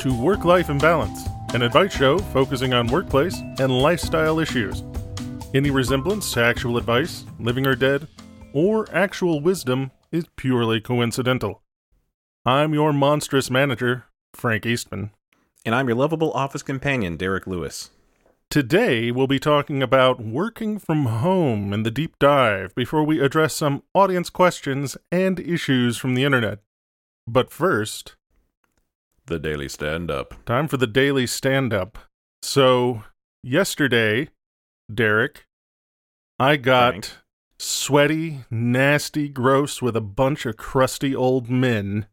To Work Life Imbalance, an advice show focusing on workplace and lifestyle issues. Any resemblance to actual advice, living or dead, or actual wisdom is purely coincidental. I'm your monstrous manager, Frank Eastman. And I'm your lovable office companion, Derek Lewis. Today, we'll be talking about working from home in the deep dive before we address some audience questions and issues from the internet. But first, The Daily Stand Up. Time for the daily stand up. So, yesterday, Derek, I got Frank. sweaty, nasty, gross with a bunch of crusty old men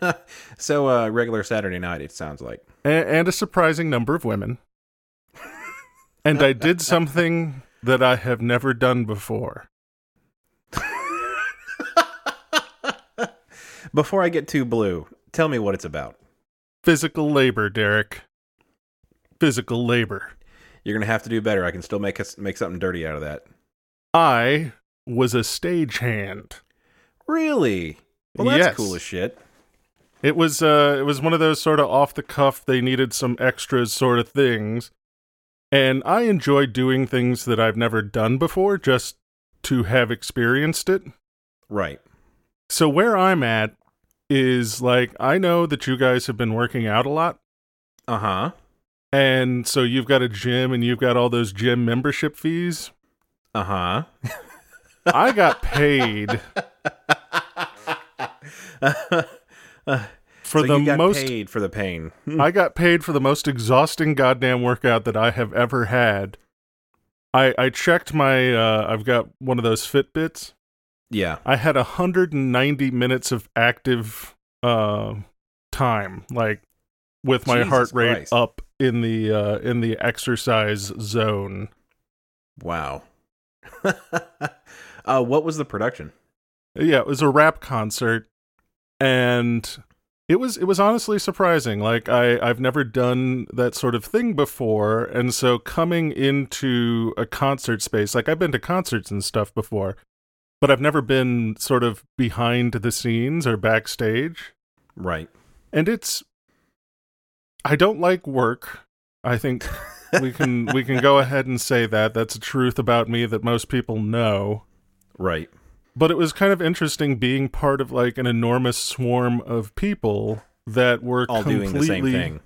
so, uh, regular Saturday night, it sounds like. a- and a surprising number of women. and I did something that I have never done before. Before I get too blue, tell me what it's about. Physical labor, Derek. Physical labor. You're gonna have to do better. I can still make us make something dirty out of that. I was a stagehand. Really? Well, that's Yes. cool as shit. It was uh it was one of those sort of off the cuff they needed some extras sort of things. And I enjoy doing things that I've never done before just to have experienced it. Right. So where I'm at is like I know that you guys have been working out a lot Uh huh. and so you've got a gym and you've got all those gym membership fees. Uh huh. I got paid for so the you got most paid for the pain. I got paid for the most exhausting goddamn workout that I have ever had. I I checked my uh I've got one of those Fitbits. Yeah. I had 190 minutes of active uh time like with my Jesus heart rate Christ. up in the uh in the exercise zone. Wow. uh, what was the production? Yeah, it was a rap concert and it was it was honestly surprising. Like I I've never done that sort of thing before and so coming into a concert space, like I've been to concerts and stuff before, but I've never been sort of behind the scenes or backstage. Right. And it's I don't like work. I think we can we can go ahead and say that that's a truth about me that most people know. Right. But it was kind of interesting being part of like an enormous swarm of people that were All completely doing the same thing.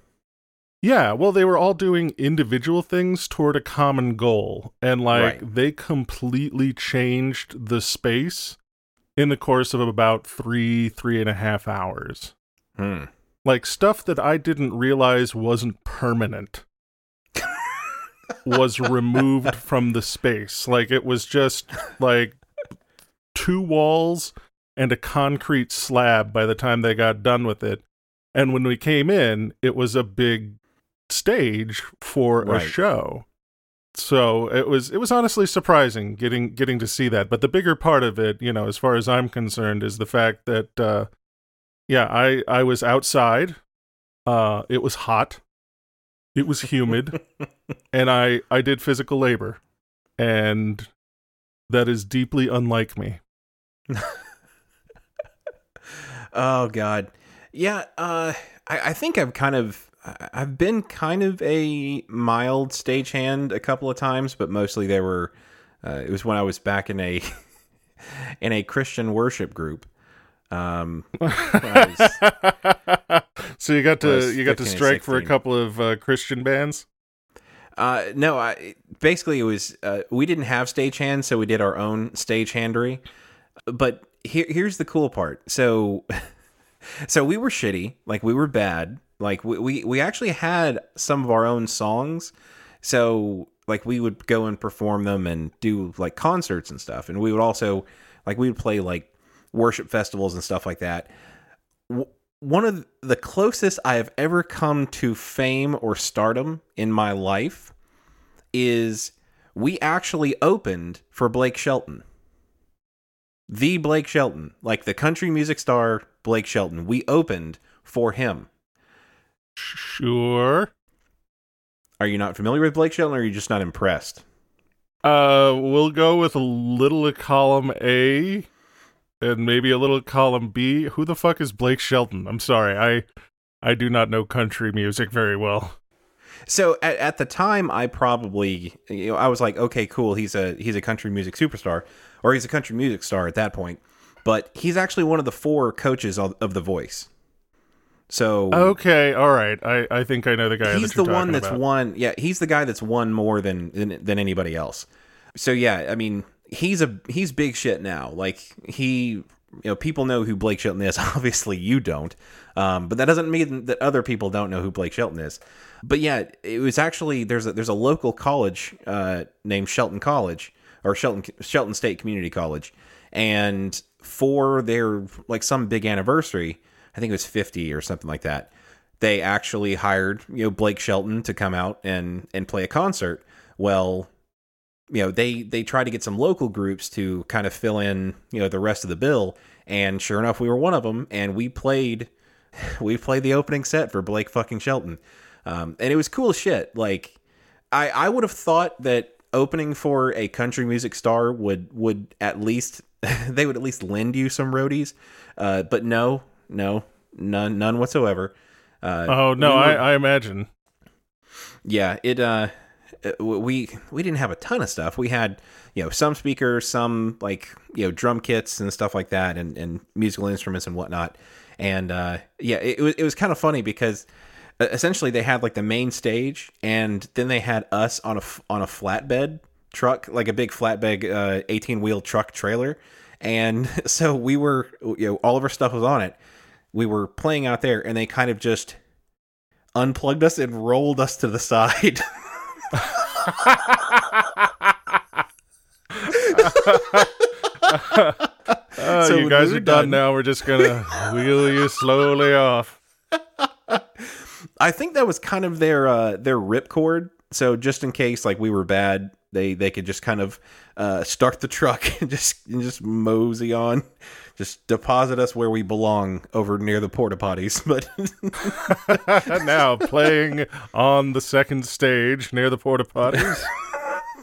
Yeah, well they were all doing individual things toward a common goal. And like Right. they completely changed the space in the course of about three, three and a half hours. Hmm. Like stuff that I didn't realize wasn't permanent was removed from the space. Like it was just like two walls and a concrete slab by the time they got done with it. And when we came in, it was a big stage for a show. So it was it was honestly surprising getting getting to see that. But the bigger part of it, you know, as far as I'm concerned, is the fact that uh yeah, I I was outside. Uh it was hot. It was humid and I I did physical labor and that is deeply unlike me. Oh God, yeah. Uh, I, I think I've kind of, I've been kind of a mild stagehand a couple of times, but mostly they were. Uh, it was when I was back in a, in a Christian worship group. Um, was- so you got to you got to strike for a couple of uh, Christian bands. Uh, no, I basically it was uh, we didn't have stagehands, so we did our own stagehandery. But here, here's the cool part. So, so we were shitty, like we were bad. Like we, we we actually had some of our own songs. So like we would go and perform them and do like concerts and stuff, and we would also like we would play like worship festivals and stuff like that. W- one of the closest I have ever come to fame or stardom in my life is we actually opened for Blake Shelton. The Blake Shelton, like the country music star Blake Shelton. We opened for him. Sure. Are you not familiar with Blake Shelton or are you just not impressed? Uh, we'll go with a little of column A and maybe a little column B. Who the fuck is Blake Shelton? I'm sorry, I I do not know country music very well. So at, at the time, I probably you know I was like, okay, cool. He's a he's a country music superstar, or he's a country music star at that point. But he's actually one of the four coaches of, of The Voice. So okay, all right. I, I think I know the guy. He's that the one that's about. won. Yeah, he's the guy that's won more than, than than anybody else. So yeah, I mean, he's a he's big shit now. Like he, you know, people know who Blake Shelton is. Obviously, you don't, um, but that doesn't mean that other people don't know who Blake Shelton is. But yeah, it was actually there's a, there's a local college uh, named Shelton College or Shelton Shelton State Community College, and for their like some big anniversary I think it was 50 or something like that. They actually hired, you know, Blake Shelton to come out and and play a concert. Well, you know, they they tried to get some local groups to kind of fill in, you know, the rest of the bill, and sure enough, we were one of them, and we played we played the opening set for Blake fucking Shelton. Um, and it was cool shit. Like I I would have thought that opening for a country music star would would at least they would at least lend you some roadies. Uh, but no, no, none, none whatsoever. Uh, oh no, we were, I, I imagine. Yeah, it. Uh, we we didn't have a ton of stuff. We had you know some speakers, some like you know drum kits and stuff like that, and, and musical instruments and whatnot. And uh, yeah, it, it was it was kind of funny because essentially they had like the main stage, and then they had us on a on a flatbed truck, like a big flatbed eighteen uh, wheel truck trailer. And so we were, you know, all of our stuff was on it we were playing out there and they kind of just unplugged us and rolled us to the side. oh, so you guys are done, done now. We're just gonna wheel you slowly off. I think that was kind of their uh, their ripcord. So just in case like we were bad, they they could just kind of uh, start the truck and just and just mosey on just deposit us where we belong over near the porta potties. But now playing on the second stage near the porta potties.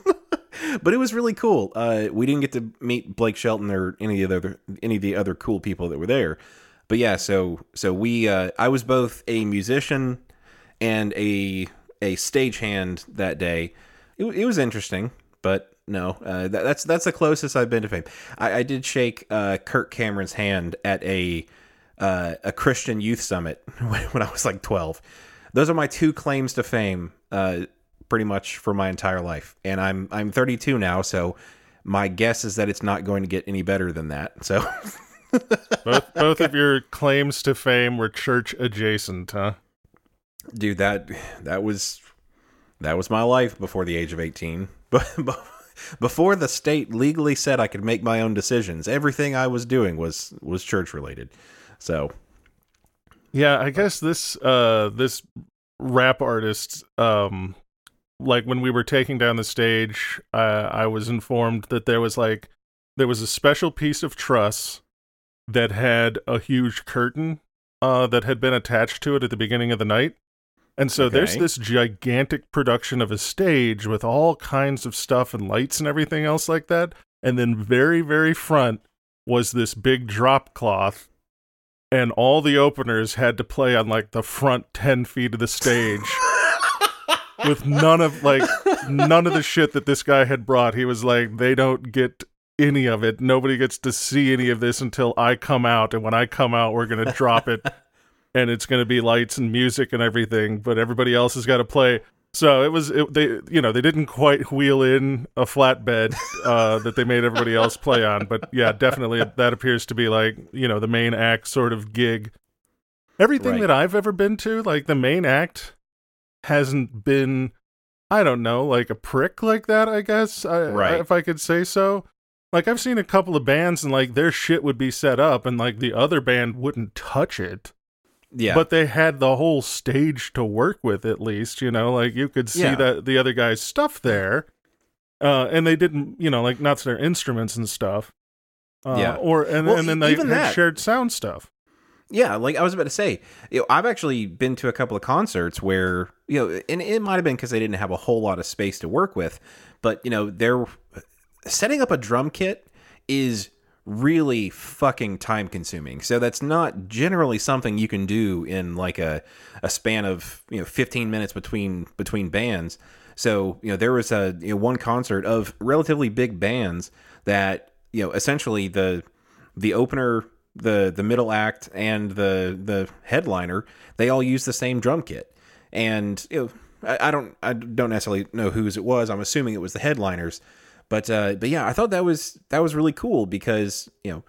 but it was really cool. Uh, we didn't get to meet Blake Shelton or any of the other any of the other cool people that were there. But yeah, so so we uh, I was both a musician and a a stagehand that day. It, it was interesting, but no. Uh, that, that's that's the closest I've been to fame. I, I did shake uh, Kirk Cameron's hand at a uh, a Christian youth summit when, when, I was like twelve. Those are my two claims to fame, uh, pretty much for my entire life. And I'm I'm 32 now, so my guess is that it's not going to get any better than that. So. both both of your claims to fame were church adjacent, huh? Dude, that that was that was my life before the age of 18. But before the state legally said I could make my own decisions, everything I was doing was was church related. So, yeah, I guess this uh this rap artist um like when we were taking down the stage, uh, I was informed that there was like there was a special piece of truss that had a huge curtain uh, that had been attached to it at the beginning of the night. And so okay. there's this gigantic production of a stage with all kinds of stuff and lights and everything else like that. And then very, very front was this big drop cloth. And all the openers had to play on like the front 10 feet of the stage with none of like none of the shit that this guy had brought. He was like, they don't get any of it. Nobody gets to see any of this until I come out. And when I come out, we're going to drop it and it's going to be lights and music and everything, but everybody else has got to play. So it was it, they you know they didn't quite wheel in a flatbed uh, that they made everybody else play on, but yeah, definitely that appears to be like you know the main act sort of gig. Everything right. that I've ever been to, like the main act, hasn't been I don't know like a prick like that. I guess I, right. if I could say so. Like I've seen a couple of bands and like their shit would be set up and like the other band wouldn't touch it Yeah. but they had the whole stage to work with at least you know like you could see Yeah. that the other guy's stuff there uh and they didn't you know like not their instruments and stuff uh, Yeah. or and, Well, and then they that- shared sound stuff Yeah, like I was about to say, you know, I've actually been to a couple of concerts where you know, and it might have been because they didn't have a whole lot of space to work with, but you know, they're setting up a drum kit is really fucking time consuming. So that's not generally something you can do in like a a span of you know 15 minutes between between bands. So you know, there was a you know, one concert of relatively big bands that you know essentially the the opener the the middle act and the the headliner they all use the same drum kit and you know I, I don't i don't necessarily know whose it was i'm assuming it was the headliners but uh but yeah i thought that was that was really cool because you know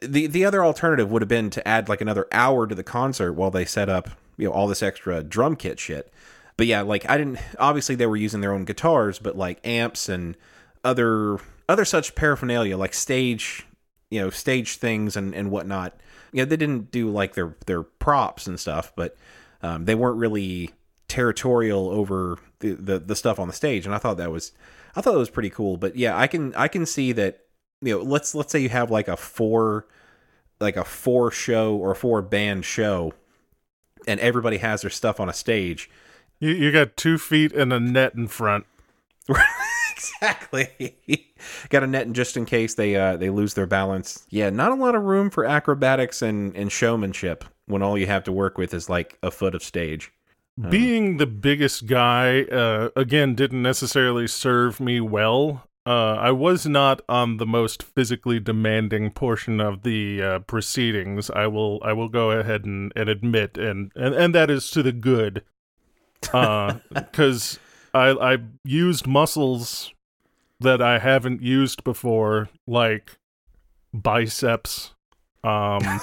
the the other alternative would have been to add like another hour to the concert while they set up you know all this extra drum kit shit. But yeah like i didn't obviously they were using their own guitars but like amps and other other such paraphernalia like stage you know stage things and and whatnot. You know they didn't do like their their props and stuff but um, they weren't really territorial over the, the the stuff on the stage. And i thought that was i thought that was pretty cool but yeah i can i can see that you know let's let's say you have like a four like a four show or four band show and everybody has their stuff on a stage you, you got two feet and a net in front exactly. Got a net just in case they uh, they lose their balance. Yeah, not a lot of room for acrobatics and, and showmanship when all you have to work with is like a foot of stage. Being the biggest guy uh, again didn't necessarily serve me well. Uh, i was not on the most physically demanding portion of the uh, proceedings. I will i will go ahead and, and admit and, and and that is to the good. Because i i used muscles that i haven't used before like biceps um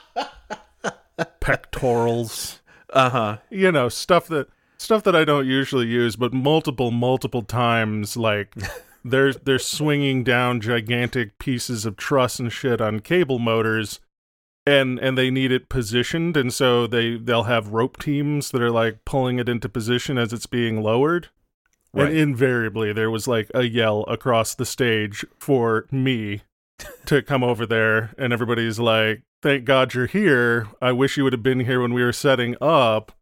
pectorals Uh huh. you know stuff that stuff that I don't usually use, but multiple multiple times like they're they're swinging down gigantic pieces of truss and shit on cable motors and and they need it positioned and so they they'll have rope teams that are like pulling it into position as it's being lowered Right. and invariably there was like a yell across the stage for me to come over there and everybody's like thank god you're here. I wish you would have been here when we were setting up.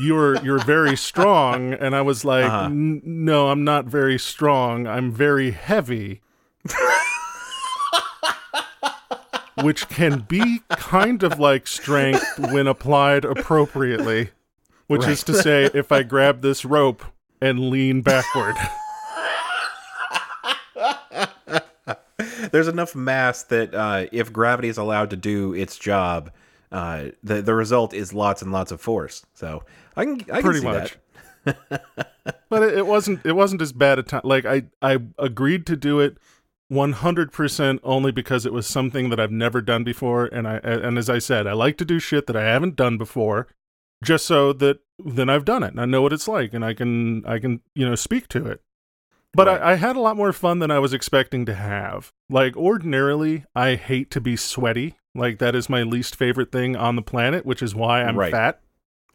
You're you're very strong and i was like Uh-huh. "N- no i'm not very strong. I'm very heavy. Which can be kind of like strength when applied appropriately which is to say if i grab this rope and lean backward There's enough mass that uh, if gravity is allowed to do its job, uh, the the result is lots and lots of force. So I can I can pretty see much that. but it, it wasn't it wasn't as bad a time like i i agreed to do it 100% only because it was something that i've never done before and i and as i said i like to do shit that i haven't done before just so that then i've done it and i know what it's like and i can i can you know speak to it but Right. I, I had a lot more fun than i was expecting to have like ordinarily i hate to be sweaty like that is my least favorite thing on the planet which is why i'm Right. fat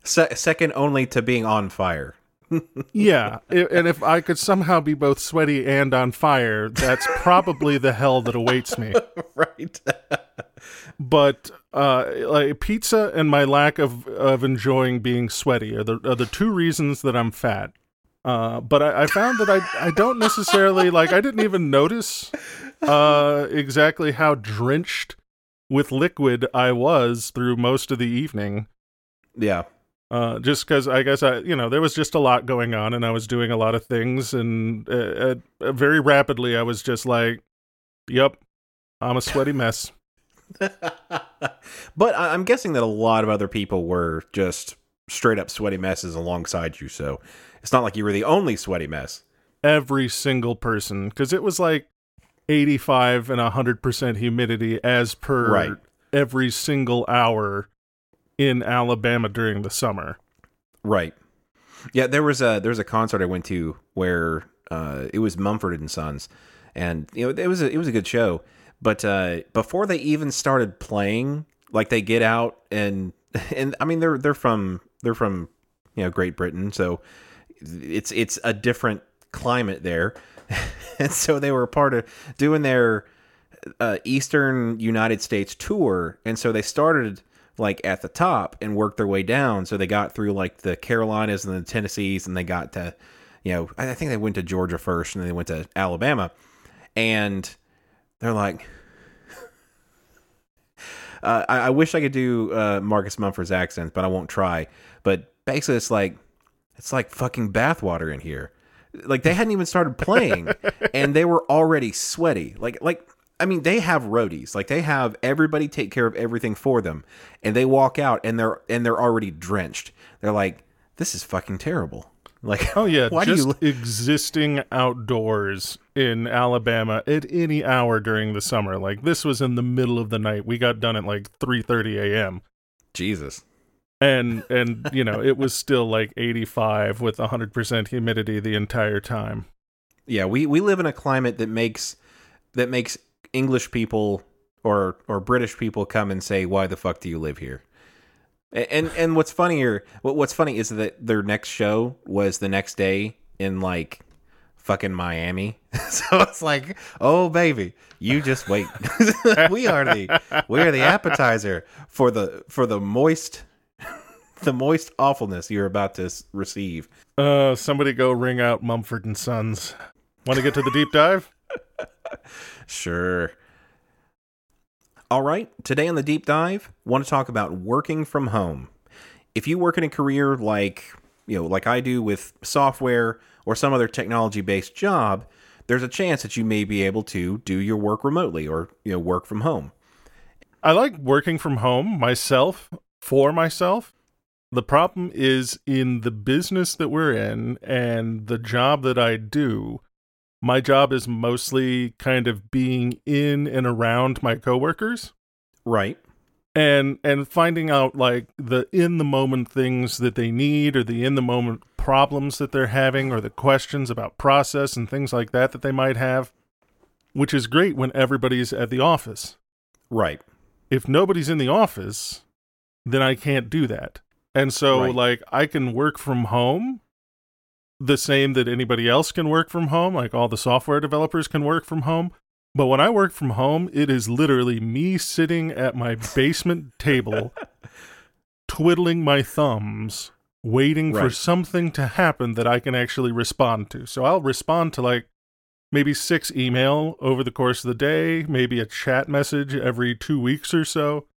Se- second only to being on fire. Yeah, i- and if I could somehow be both sweaty and on fire, that's probably the hell that awaits me. right. But uh, like pizza and my lack of of enjoying being sweaty are the are the two reasons that I'm fat. Uh, but I, I found that I I don't necessarily like I didn't even notice uh, exactly how drenched with liquid I was through most of the evening. yeah. uh, just because I guess I, you know, there was just a lot going on, and I was doing a lot of things, and uh, uh, very rapidly, I was just like, "Yep, I'm a sweaty mess." but I'm guessing that a lot of other people were just straight up sweaty messes alongside you. So it's not like you were the only sweaty mess. Every single person, because it was like 85 and 100 percent humidity as per Right. every single hour in Alabama during the summer. Right. Yeah, there was a there was a concert I went to where uh, it was Mumford and Sons, and you know it was a, it was a good show. But uh, before they even started playing, like they get out and and I mean they're they're from they're from you know Great Britain, so it's it's a different climate there, and so they were part of doing their uh, Eastern United States tour, and so they started like at the top and worked their way down. So they got through like the Carolinas and the Tennessees, and they got to, you know, I think they went to Georgia first, and then they went to Alabama, and they're like, uh, I, I, wish I could do uh, Marcus Mumford's accent, but I won't try. But basically, it's like it's like fucking bathwater in here. Like they hadn't even started playing, and they were already sweaty. Like like I mean, they have roadies. Like they have everybody take care of everything for them, and they walk out and they're and they're already drenched. They're like, "This is fucking terrible." Like, oh yeah, why just do you... existing outdoors in Alabama at any hour during the summer. Like this was in the middle of the night. We got done at like three thirty a.m. Jesus. And and you know it was still like eighty five with hundred percent humidity the entire time. Yeah, we we live in a climate that makes that makes English people or or British people come and say, "Why the fuck do you live here?" And and what's funnier, what what's funny is that their next show was the next day in like fucking Miami. so it's like, oh baby, you just wait. we are the we are the appetizer for the for the moist the moist awfulness you're about to receive. Uh, somebody go ring out Mumford and Sons. Want to get to the deep dive? sure. All right, today on the deep dive, want to talk about working from home. If you work in a career like, you know, like I do with software or some other technology-based job, there's a chance that you may be able to do your work remotely or, you know, work from home. I like working from home myself for myself. The problem is in the business that we're in and the job that I do, my job is mostly kind of being in and around my coworkers. Right. And and finding out like the in the moment things that they need or the in the moment problems that they're having or the questions about process and things like that that they might have, which is great when everybody's at the office. Right. If nobody's in the office, then I can't do that. And so right. like I can work from home the same that anybody else can work from home, like all the software developers can work from home. But when I work from home, it is literally me sitting at my basement table, twiddling my thumbs, waiting right. for something to happen that I can actually respond to. So I'll respond to like maybe six email over the course of the day, maybe a chat message every two weeks or so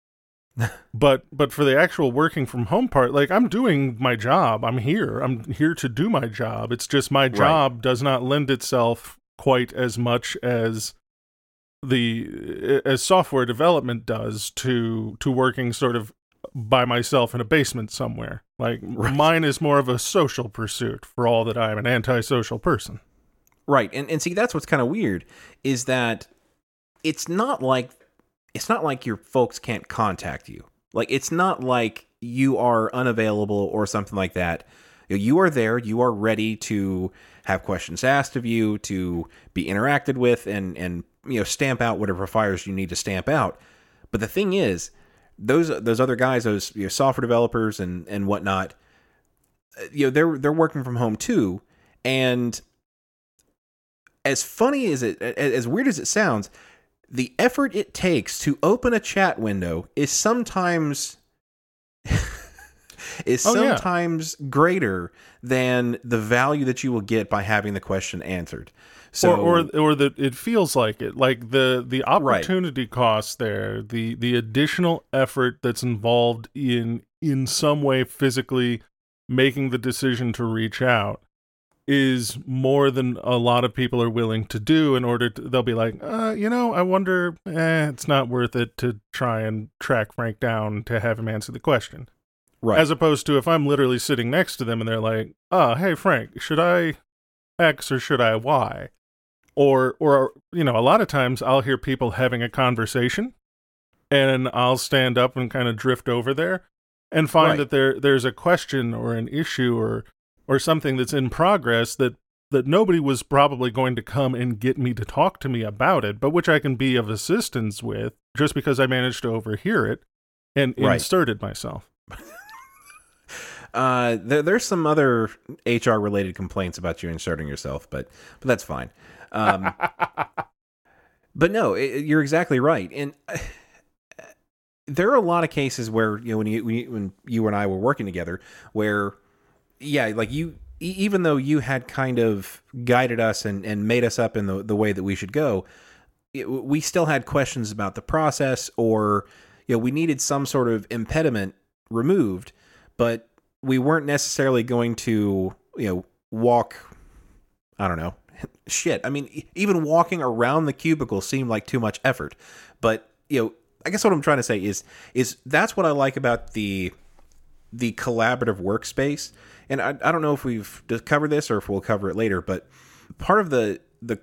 but but for the actual working from home part like i'm doing my job. I'm here. I'm here to do my job. It's just my job right. does not lend itself quite as much as the as software development does to to working sort of by myself in a basement somewhere. Like right. mine is more of a social pursuit for all that i'm an antisocial person. Right. And and see that's what's kind of weird is that it's not like it's not like your folks can't contact you. Like it's not like you are unavailable or something like that. You are there, you are ready to have questions asked of you, to be interacted with and and you know stamp out whatever fires you need to stamp out. But the thing is, those those other guys, those you know, software developers and and whatnot, you know they're they're working from home too, and as funny as it as weird as it sounds, the effort it takes to open a chat window is sometimes is oh, sometimes yeah. greater than the value that you will get by having the question answered. So, or or, or that it feels like it, like the the opportunity right. cost there, the the additional effort that's involved in in some way physically making the decision to reach out is more than a lot of people are willing to do in order to they'll be like uh you know i wonder eh, it's not worth it to try and track frank down to have him answer the question. Right. As opposed to if i'm literally sitting next to them and they're like oh hey frank should i x or should i y? Or or you know a lot of times i'll hear people having a conversation and i'll stand up and kind of drift over there and find right. that there there's a question or an issue or or something that's in progress that that nobody was probably going to come and get me to talk to me about it, but which I can be of assistance with just because I managed to overhear it. and Right. inserted myself. Uh, there, there's some other HR related complaints about you inserting yourself, but but that's fine. Um, but no, it, you're exactly right, and uh, there are a lot of cases where you know when you when you, when you and I were working together, where yeah, like you, even though you had kind of guided us and and made us up in the the way that we should go, it, we still had questions about the process, or you know we needed some sort of impediment removed, but we weren't necessarily going to you know walk i don't know shit. I mean even walking around the cubicle seemed like too much effort but you know i guess what i'm trying to say is is that's what i like about the the collaborative workspace and i, I don't know if we've covered this or if we'll cover it later but part of the the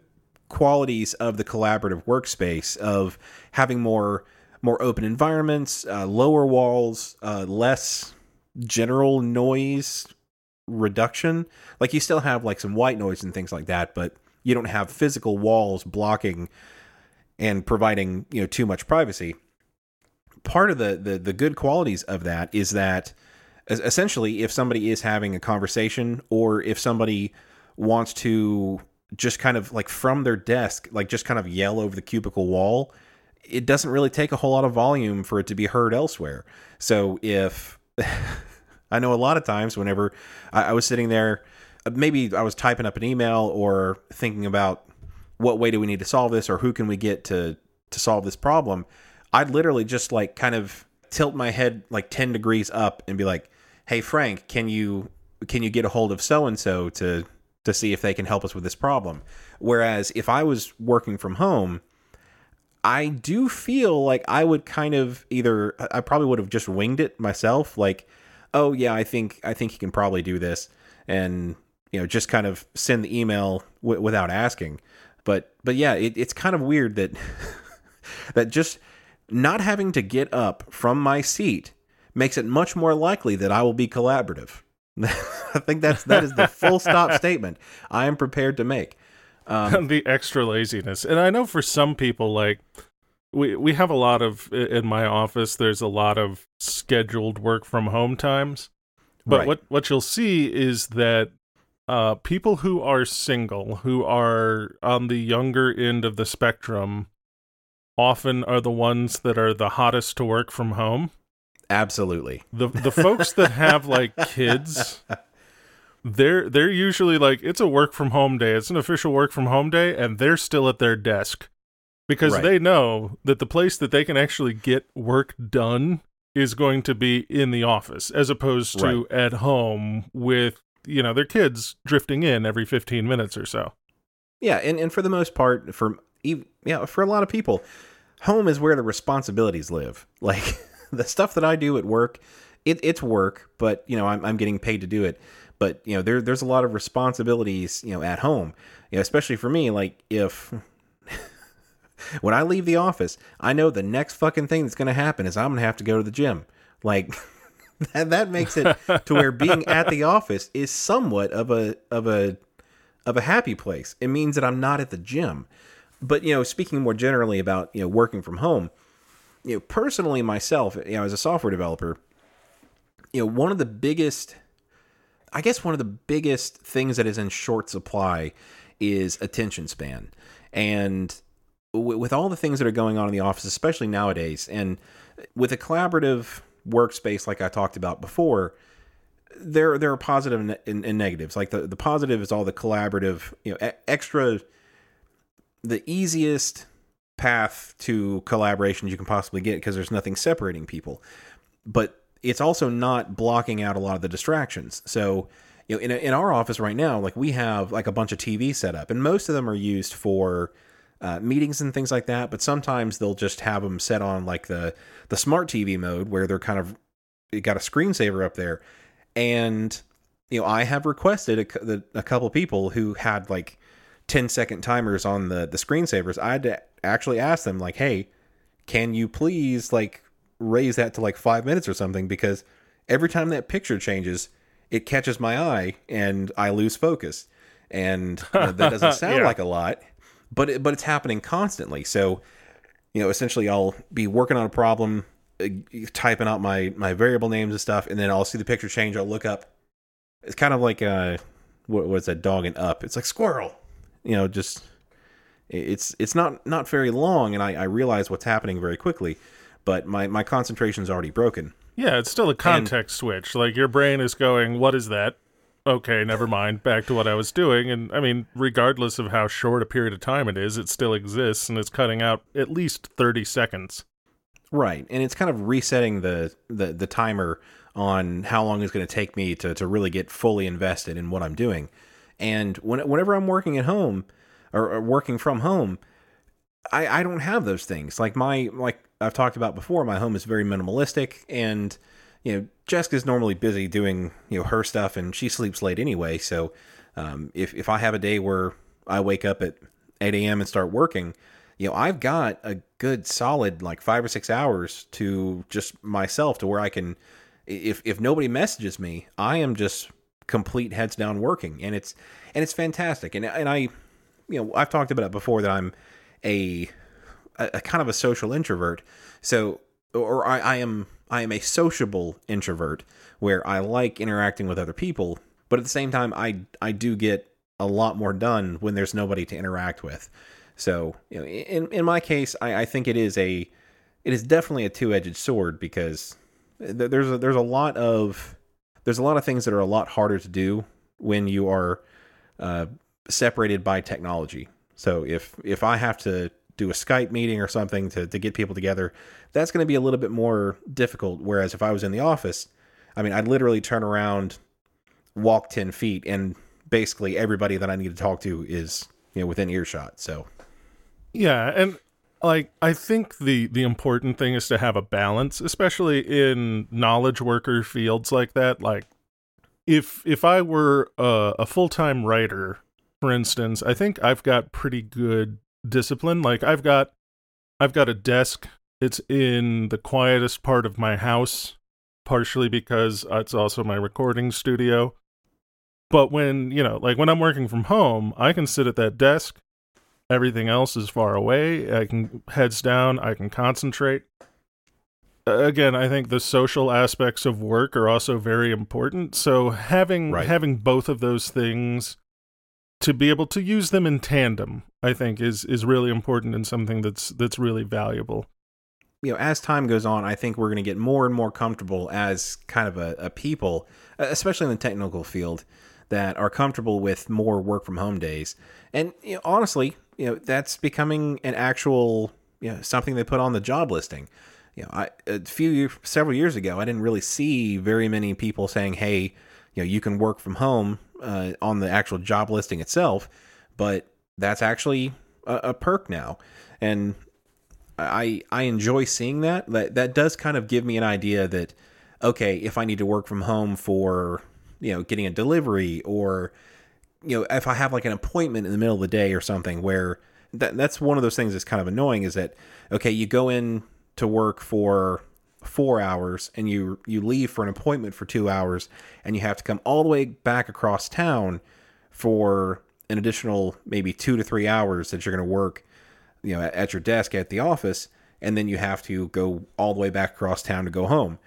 qualities of the collaborative workspace of having more more open environments uh, lower walls uh, less general noise reduction. Like you still have like some white noise and things like that, but you don't have physical walls blocking and providing, you know, too much privacy. Part of the the, the good qualities of that is that essentially if somebody is having a conversation or if somebody wants to just kind of like from their desk like just kind of yell over the cubicle wall it doesn't really take a whole lot of volume for it to be heard elsewhere so if I know a lot of times whenever I, I was sitting there, uh, maybe I was typing up an email or thinking about what way do we need to solve this or who can we get to to solve this problem. I'd literally just like kind of tilt my head like 10 degrees up and be like, "Hey Frank, can you can you get a hold of so and so to to see if they can help us with this problem?" Whereas if I was working from home, I do feel like I would kind of either I probably would have just winged it myself like oh yeah I think I think he can probably do this and you know just kind of send the email w- without asking but but yeah it, it's kind of weird that that just not having to get up from my seat makes it much more likely that I will be collaborative I think that's that is the full stop statement I am prepared to make Um, the extra laziness. And I know for some people, like we we have a lot of in my office. There's a lot of scheduled work from home times. But Right. what what you'll see is that uh, people who are single, who are on the younger end of the spectrum, often are the ones that are the hottest to work from home. Absolutely The the folks that have like kids, they're they're usually like it's a work from home day. It's an official work from home day, and they're still at their desk because Right. they know that the place that they can actually get work done is going to be in the office, as opposed to at home with you know their kids drifting in every fifteen minutes or so. Yeah, and, and for the most part, for yeah, for a lot of people, home is where the responsibilities live. Like the stuff that I do at work, it, it's work, but you know I'm, I'm getting paid to do it. But you know there there's a lot of responsibilities you know at home. You know, especially for me, like if when I leave the office, I know the next fucking thing that's going to happen is I'm going to have to go to the gym. Like that, that makes it to where being at the office is somewhat of a of a of a happy place. It means that I'm not at the gym. But you know, speaking more generally about you know working from home, you know, personally myself, you know, as a software developer, you know, one of the biggest, I guess, one of the biggest things that is in short supply is attention span, and w- with all the things that are going on in the office, especially nowadays, and with a collaborative workspace like I talked about before, there there are positive and, and, and negatives. Like the the positive is all the collaborative, you know, extra, the easiest path to collaboration you can possibly get because there's nothing separating people, but it's also not blocking out a lot of the distractions. So. You know, in, in our office right now, like we have like a bunch of TV set up, and most of them are used for uh, meetings and things like that. But sometimes they'll just have them set on like the the smart TV mode where they're kind of got a screensaver up there, and you know I have requested a, a couple people who had like 10 second timers on the the screensavers. I had to actually ask them like, hey, can you please like raise that to like five minutes or something because every time that picture changes, it catches my eye and I lose focus. And you know, that doesn't sound Yeah. like a lot, but it, but it's happening constantly. So, you know, essentially, I'll be working on a problem. uh, typing out my my variable names and stuff, and then I'll see the picture change. I'll look up. It's kind of like uh, what was that dog and up? It's like squirrel. You know, just it's it's not not very long, and I, I realize what's happening very quickly, but my my concentration's already broken. Yeah, it's still a context switch. Like your brain is going, "What is that?" Okay, never mind. Back to what I was doing. And I mean, regardless of how short a period of time it is, it still exists and it's cutting out at least 30 seconds. Right. And it's kind of resetting the the, the timer on how long it's going to take me to, to really get fully invested in what I'm doing. And when, whenever I'm working at home or, or working from home, I, I don't have those things. Like my like I've talked about before, my home is very minimalistic and you know, Jessica's normally busy doing, you know, her stuff and she sleeps late anyway. So um, if, if I have a day where I wake up at 8 a.m. and start working, you know, I've got a good solid like five or six hours to just myself to where I can, if, if nobody messages me, I am just complete heads down working and it's, and it's fantastic. And, and I, you know, I've talked about it before that I'm a, a, a kind of a social introvert. So, or I, I am I am a sociable introvert where I like interacting with other people, but at the same time, I I do get a lot more done when there's nobody to interact with. So, you know, in in my case, I, I think it is a it is definitely a two edged sword because there's a, there's a lot of there's a lot of things that are a lot harder to do when you are uh, separated by technology. So if if I have to do a Skype meeting or something to, to get people together, that's going to be a little bit more difficult. Whereas if I was in the office, I mean, I'd literally turn around, walk 10 feet, and basically everybody that I need to talk to is, you know, within earshot. So, yeah. And like, I think the, the important thing is to have a balance, especially in knowledge worker fields like that. Like, if if I were a, a full time writer, for instance, I think I've got pretty good discipline. Like I've got I've got a desk. It's in the quietest part of my house, partially because it's also my recording studio. But when, you know, like when I'm working from home, I can sit at that desk. Everything else is far away. I can heads down, I can concentrate. Again, I think the social aspects of work are also very important. So having right. having both of those things to be able to use them in tandem, I think is is really important and something that's that's really valuable. You know, as time goes on, I think we're going to get more and more comfortable as kind of a, a people, especially in the technical field, that are comfortable with more work from home days. And you know, honestly, you know, that's becoming an actual, you know, something they put on the job listing. You know, I, a few several years ago, I didn't really see very many people saying, "Hey, you know, you can work from home uh, on the actual job listing itself, but that's actually a, a, perk now, and I I enjoy seeing that. That that does kind of give me an idea that okay, if I need to work from home for you know getting a delivery or you know if I have like an appointment in the middle of the day or something where that that's one of those things that's kind of annoying is that okay you go in to work for four hours and you you leave for an appointment for two hours and you have to come all the way back across town for an additional maybe two to three hours that you're going to work you know at, at your desk at the office and then you have to go all the way back across town to go home.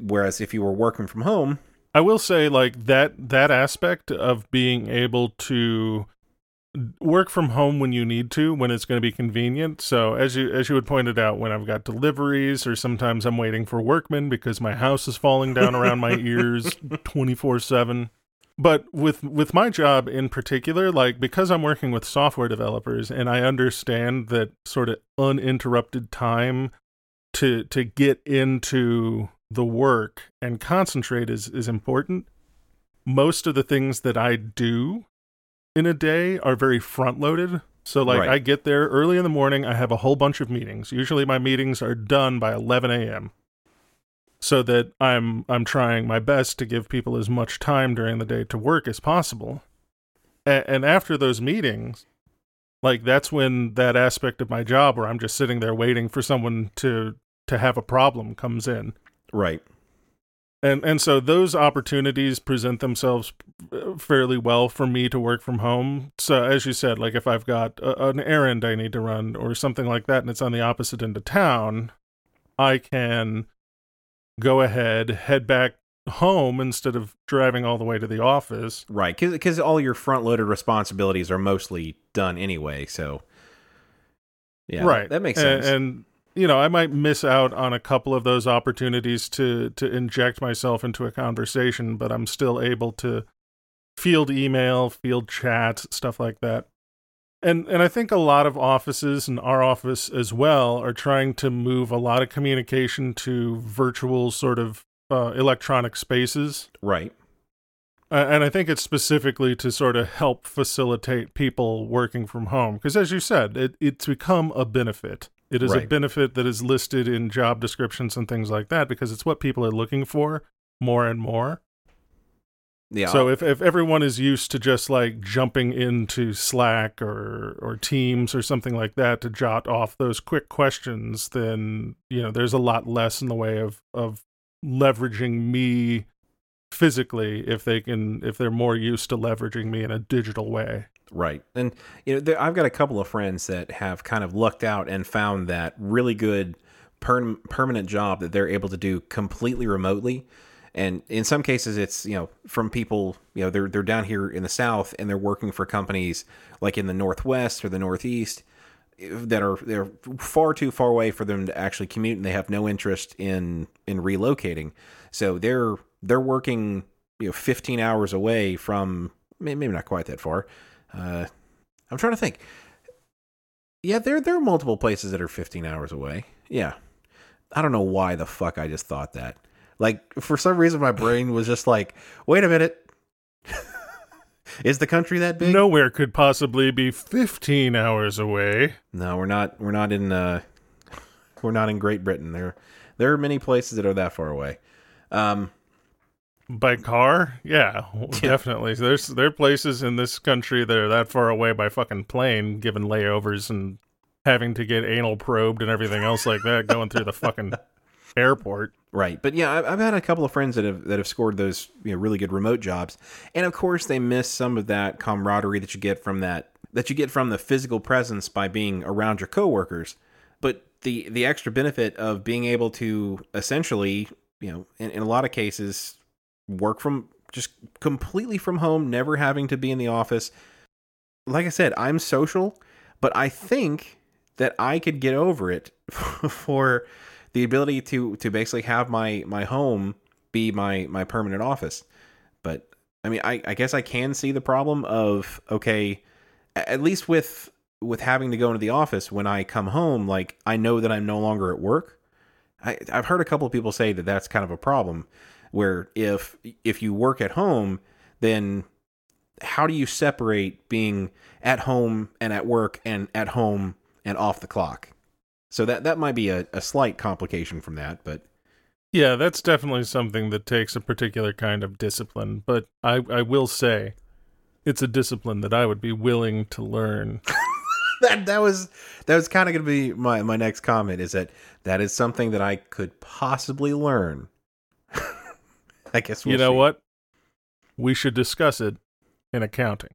Whereas if you were working from home i will say like that that aspect of being able to work from home when you need to when it's going to be convenient. So as you as you had pointed out when i've got deliveries or sometimes i'm waiting for workmen because my house is falling down around my ears 24 7 but with with my job in particular like because i'm working with software developers and i understand that sort of uninterrupted time to to get into the work and concentrate is is important most of the things that i do in a day are very front loaded. So like right. I get there early in the morning, I have a whole bunch of meetings. Usually my meetings are done by 11 a.m. So that I'm I'm trying my best to give people as much time during the day to work as possible. A- and after those meetings, like that's when that aspect of my job where I'm just sitting there waiting for someone to to have a problem comes in. Right and and so those opportunities present themselves uh, fairly well for me to work from home so as you said like if i've got a, an errand i need to run or something like that and it's on the opposite end of town i can go ahead, head back home instead of driving all the way to the office. Right, because all your front loaded responsibilities are mostly done anyway. So, yeah, right. that, that makes And- sense. And, you know, I might miss out on a couple of those opportunities to to inject myself into a conversation, but I'm still able to field email, field chat, stuff like that. And and I think a lot of offices and our office as well are trying to move a lot of communication to virtual sort of uh, electronic spaces. right, Uh, and I think it's specifically to sort of help facilitate people working from home. Because as you said, it, it's become a benefit. It is a benefit that is listed in job descriptions and things like that because it's what people are looking for more and more. yeah. So if, if everyone is used to just like jumping into Slack or or Teams or something like that to jot off those quick questions, then you know there's a lot less in the way of of leveraging me physically if they can if they're more used to leveraging me in a digital way. Right. And you know, there, I've got a couple of friends that have kind of lucked out and found that really good per- permanent job that they're able to do completely remotely. And in some cases, it's you know from people you know they're they're down here in the south and they're working for companies like in the northwest or the northeast eh, that are they're far too far away for them to actually commute and they have no interest in in relocating. So they're they're working you know 15 hours away from maybe not quite that far. Uh, I'm trying to think. Yeah, there there are multiple places that are 15 hours away. Yeah. I don't know why the fuck I just thought that. Like for some reason my brain was just like, "Wait a minute. Is the country that big?" Nowhere could possibly be 15 hours away. No, we're not we're not in uh we're not in Great Britain. There there are many places that are that far away. Um By car? Yeah, definitely. There's there are places in this country that are that far away by fucking plane, given layovers and having to get anal probed and everything else like that going through the fucking airport. Right, but yeah, I've, I've had a couple of friends that have that have scored those you know really good remote jobs, and of course they miss some of that camaraderie that you get from that that you get from the physical presence by being around your coworkers. But the the extra benefit of being able to essentially, you know, in, in a lot of cases, work from just completely from home, never having to be in the office. Like I said, I'm social, but I think that I could get over it for the ability to to basically have my my home be my my permanent office. But I mean, I, I guess I can see the problem of okay, at least with with having to go into the office when I come home, like I know that I'm no longer at work. I, I've heard a couple of people say that that's kind of a problem, where if if you work at home, then how do you separate being at home and at work and at home and off the clock? So that that might be a, a slight complication from that, but Yeah, that's definitely something that takes a particular kind of discipline, but I I will say it's a discipline that I would be willing to learn. that that was that was kind of going to be my my next comment is that that is something that I could possibly learn. I guess we'll you know see. what? We should discuss it in accounting.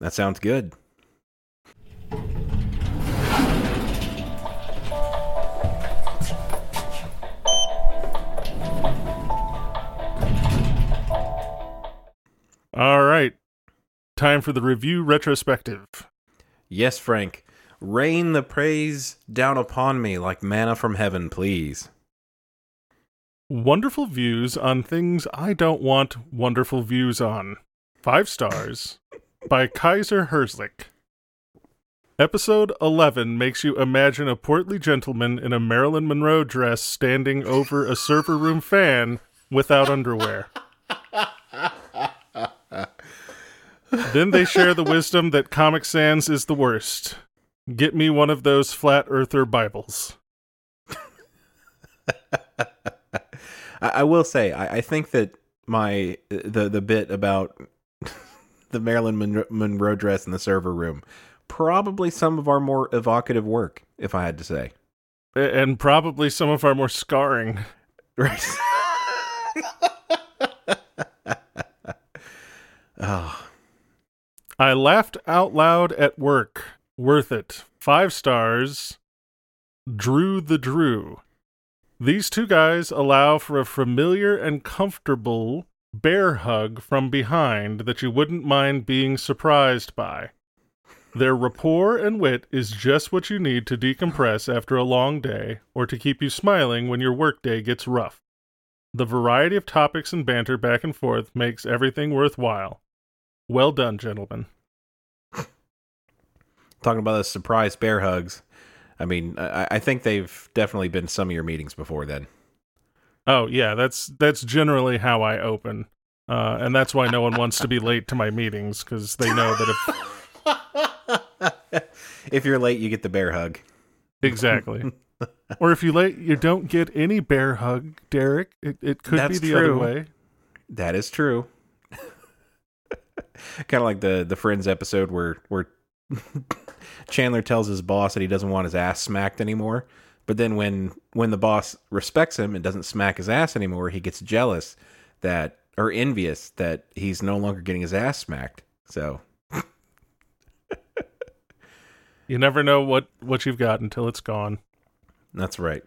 That sounds good. All right. Time for the review retrospective. Yes, Frank. Rain the praise down upon me like manna from heaven, please. Wonderful views on things I don't want wonderful views on. Five stars by Kaiser Herzlich. Episode 11 makes you imagine a portly gentleman in a Marilyn Monroe dress standing over a server room fan without underwear. then they share the wisdom that Comic Sans is the worst. Get me one of those flat earther Bibles. I, I will say, I, I think that my the the bit about the Marilyn Monroe, Monroe dress in the server room probably some of our more evocative work, if I had to say. And probably some of our more scarring. Right. oh, I laughed out loud at work. Worth it. Five stars. Drew the Drew. These two guys allow for a familiar and comfortable bear hug from behind that you wouldn't mind being surprised by. Their rapport and wit is just what you need to decompress after a long day or to keep you smiling when your workday gets rough. The variety of topics and banter back and forth makes everything worthwhile. Well done, gentlemen. Talking about the surprise bear hugs. I mean, I, I think they've definitely been some of your meetings before then. Oh yeah, that's that's generally how I open, uh, and that's why no one wants to be late to my meetings because they know that if if you're late, you get the bear hug. exactly, or if you late, you don't get any bear hug, Derek. It it could That's be the other true. way. That is true. kind of like the the Friends episode where where Chandler tells his boss that he doesn't want his ass smacked anymore, but then when when the boss respects him and doesn't smack his ass anymore, he gets jealous that or envious that he's no longer getting his ass smacked. So You never know what what you've got until it's gone. That's right.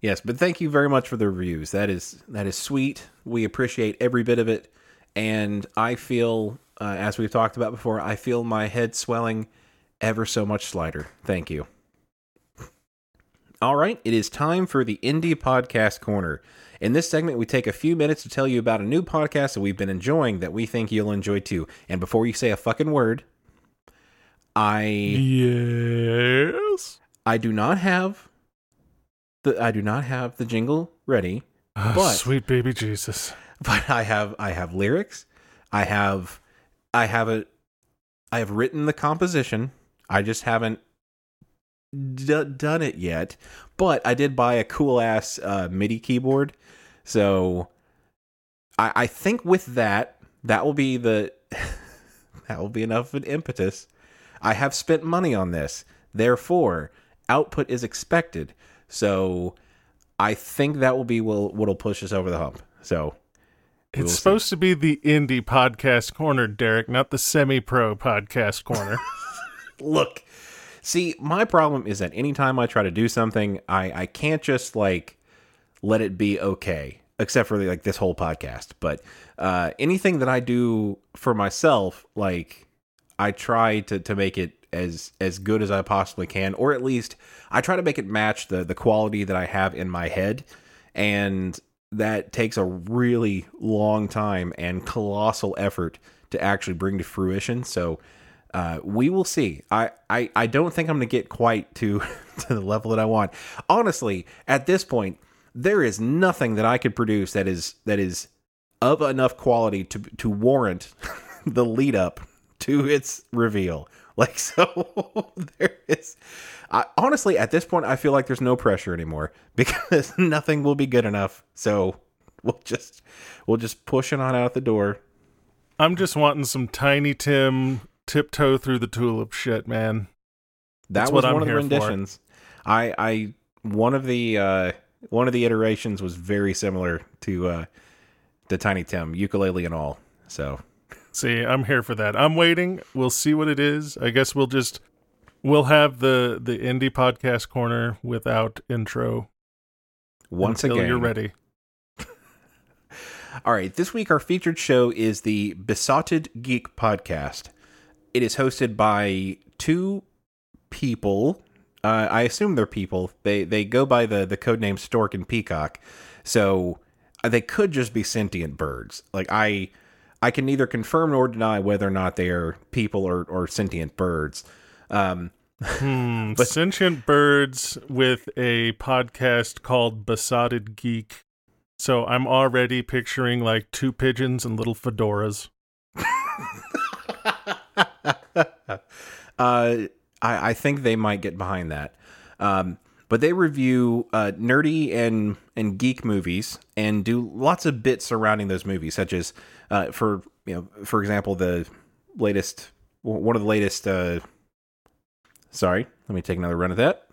Yes, but thank you very much for the reviews. That is that is sweet. We appreciate every bit of it, and I feel, uh, as we've talked about before, I feel my head swelling ever so much slighter. Thank you. All right, it is time for the Indie Podcast Corner. In this segment, we take a few minutes to tell you about a new podcast that we've been enjoying that we think you'll enjoy too. And before you say a fucking word, I Yes. I do not have the I do not have the jingle ready, Ah, But- sweet baby Jesus. but I have I have lyrics. I have I have a I have written the composition. I just haven't d- done it yet. But I did buy a cool ass uh, MIDI keyboard, so I, I think with that that will be the that will be enough of an impetus. I have spent money on this, therefore output is expected. So I think that will be will what'll push us over the hump. So It's We'll see. supposed to be the indie podcast corner, Derek, not the semi-pro podcast corner. look see my problem is that anytime i try to do something i i can't just like let it be okay except for like this whole podcast but uh anything that i do for myself like i try to to make it as as good as i possibly can or at least i try to make it match the the quality that i have in my head and that takes a really long time and colossal effort to actually bring to fruition so uh, we will see. I, I, I don't think I'm going to get quite to to the level that I want. Honestly, at this point, there is nothing that I could produce that is that is of enough quality to to warrant the lead up to its reveal. Like so, there is. I, honestly, at this point, I feel like there's no pressure anymore because nothing will be good enough. So we'll just we'll just push it on out the door. I'm just wanting some Tiny Tim tiptoe through the tulip shit, man. That That's was what I'm one of the here for. I I one of the uh one of the iterations was very similar to uh to Tiny Tim, ukulele and all. So See, I'm here for that. I'm waiting. We'll see what it is. I guess we'll just we'll have the the indie podcast corner without intro once until again, you're ready. All right, this week our featured show is the Besotted Geek podcast. It is hosted by two people. Uh, I assume they're people. They they go by the the code name Stork and Peacock. So uh, they could just be sentient birds. Like I I can neither confirm nor deny whether or not they are people or or sentient birds. Um, Hmm, sentient birds with a podcast called Besotted Geek. So I'm already picturing like two pigeons and little fedoras. uh, I, I think they might get behind that. Um, but they review uh, nerdy and and geek movies and do lots of bits surrounding those movies, such as uh, for you know, for example, the latest one of the latest. Uh, sorry, let me take another run at that.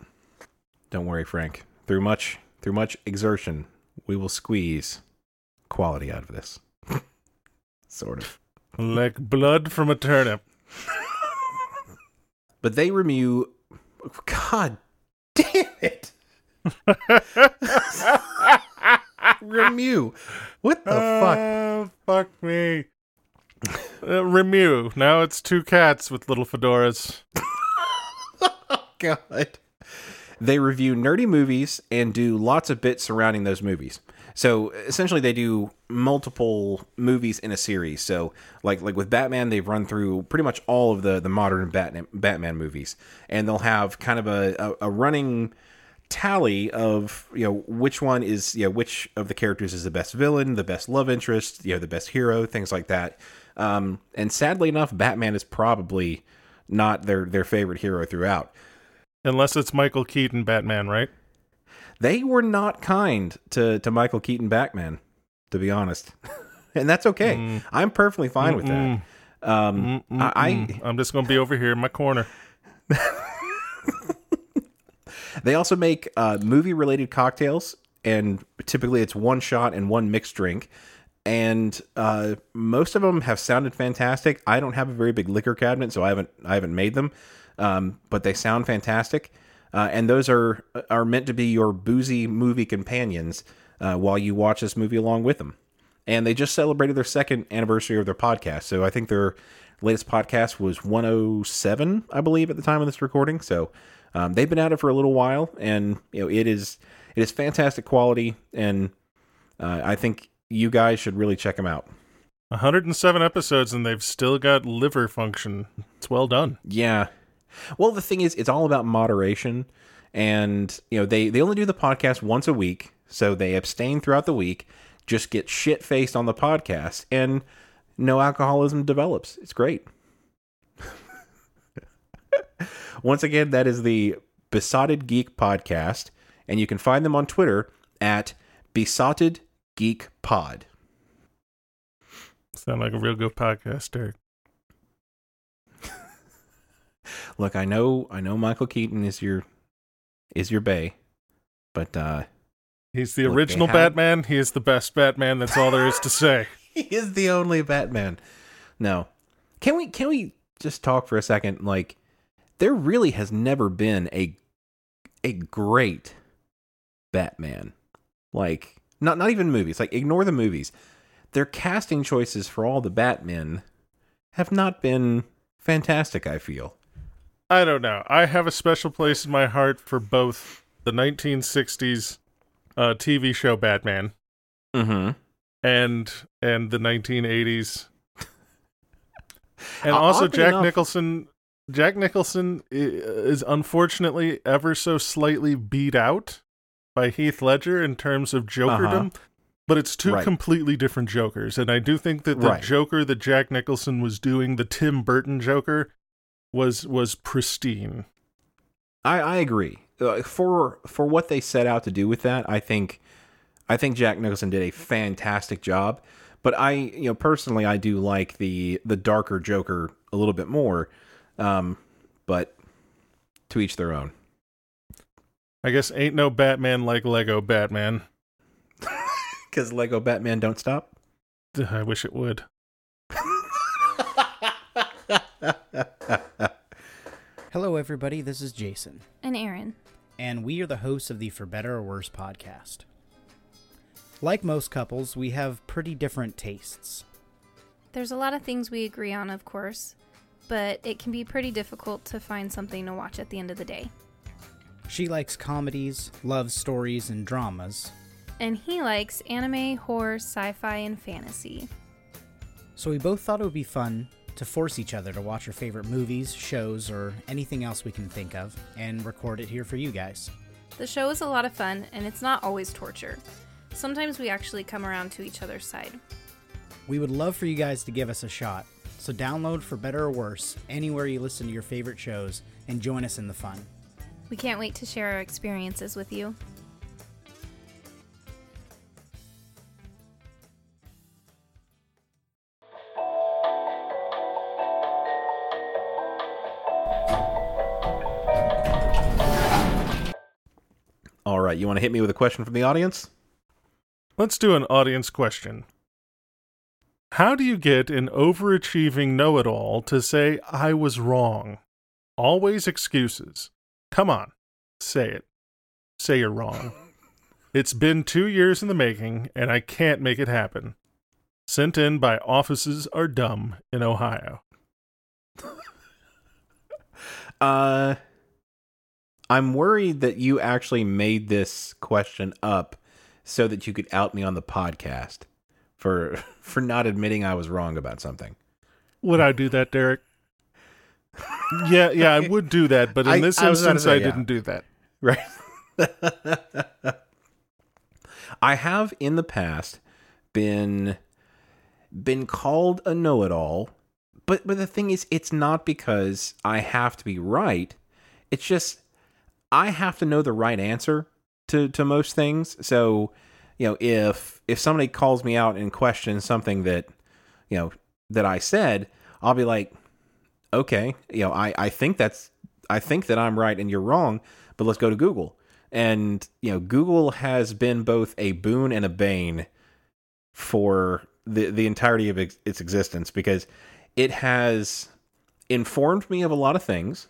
Don't worry, Frank. Through much through much exertion, we will squeeze quality out of this. sort of. Like blood from a turnip. but they review god damn it Remu. What the fuck? Oh, fuck me. Uh, Remu. Now it's two cats with little fedoras. God. They review nerdy movies and do lots of bits surrounding those movies. So essentially, they do multiple movies in a series. So like like with Batman, they've run through pretty much all of the the modern Batman Batman movies, and they'll have kind of a, a, a running tally of you know which one is you know which of the characters is the best villain, the best love interest, you know the best hero, things like that. Um, and sadly enough, Batman is probably not their their favorite hero throughout. Unless it's Michael Keaton Batman, right? They were not kind to to Michael Keaton Batman, to be honest, and that's okay. Mm. I'm perfectly fine with that. Mm-mm. Um, Mm-mm-mm. I, Mm, I'm just gonna be over here in my corner. They also make uh, movie related cocktails, and typically it's one shot and one mixed drink. And uh, most of them have sounded fantastic. I don't have a very big liquor cabinet, so I haven't I haven't made them, um, but they sound fantastic. Uh, and those are are meant to be your boozy movie companions uh, while you watch this movie along with them. And they just celebrated their second anniversary of their podcast, so I think their latest podcast was 107, I believe, at the time of this recording. So um, they've been at it for a little while, and you know it is it is fantastic quality, and uh, I think you guys should really check them out. 107 episodes and they've still got liver function. It's well done. Yeah. Well, the thing is, it's all about moderation, and you know they they only do the podcast once a week, so they abstain throughout the week, just get shit faced on the podcast, and no alcoholism develops. It's great. Once again, that is the Besotted Geek podcast, and you can find them on Twitter at Besotted Geek Pod. Sound like a real good podcast, Derek. Look, I know, I know, Michael Keaton is your is your bay, but uh, He's the Look, original had- Batman. He is the best Batman. That's all there is to say. he is the only Batman. No, can we can we just talk for a second? Like, there really has never been a a great Batman. Like, not not even movies. Like, ignore the movies. Their casting choices for all the Batmen have not been fantastic. I feel. I don't know. I have a special place in my heart for both the 1960s uh, TV show Batman Mm-hmm. and and the 1980s. And Uh, also Jack enough- Nicholson Jack Nicholson is unfortunately ever so slightly beat out by Heath Ledger in terms of Jokerdom, but it's two Uh-huh. Right. completely different Jokers. And I do think that the Right. Joker that Jack Nicholson was doing, the Tim Burton Joker, was was pristine. I, I agree. Uh, for for what they set out to do with that, I think I think Jack Nicholson did a fantastic job. But I, you know, personally, I do like the the darker Joker a little bit more. Um, but to each their own. I guess ain't no Batman like Lego Batman. Because Lego Batman don't stop. I wish it would. Hello, everybody. This is Jason, And Aaron. and we are the hosts of the For Better or Worse podcast. Like most couples, we have pretty different tastes. There's a lot of things we agree on, of course, but it can be pretty difficult to find something to watch at the end of the day. She likes comedies, love stories, and dramas, And he likes anime, horror, sci fi, and fantasy. so we both thought it would be fun to force each other to watch our favorite movies, shows, or anything else we can think of, and record it here for you guys. The show is a lot of fun, and it's not always torture. Sometimes we actually come around to each other's side. We would love for you guys to give us a shot, so download For Better or Worse anywhere you listen to your favorite shows and join us in the fun. We can't wait to share our experiences with you. You want to hit me with a question from the audience? Let's do an audience question. How do you get an overachieving know it all to say, I was wrong? Always excuses. Come on, say it. say you're wrong. It's been two years in the making, and I can't make it happen. Sent in by offices are dumb in Ohio. Uh, I'm worried that you actually made this question up so that you could out me on the podcast for for not admitting I was wrong about something. Would I do that, Derek? yeah, yeah, I would do that, but in I- this I was about to instance, say, I yeah. didn't do that. Right. I have in the past been been called a know-it-all, but but the thing is it's not because I have to be right. It's just I have to know the right answer to to most things. So, you know, if if somebody calls me out and questions something that, you know, that I said, I'll be like, okay, you know, I, I think that's I think that I'm right and you're wrong, but let's go to Google. And you know, Google has been both a boon and a bane for the the entirety of ex- its existence because it has informed me of a lot of things.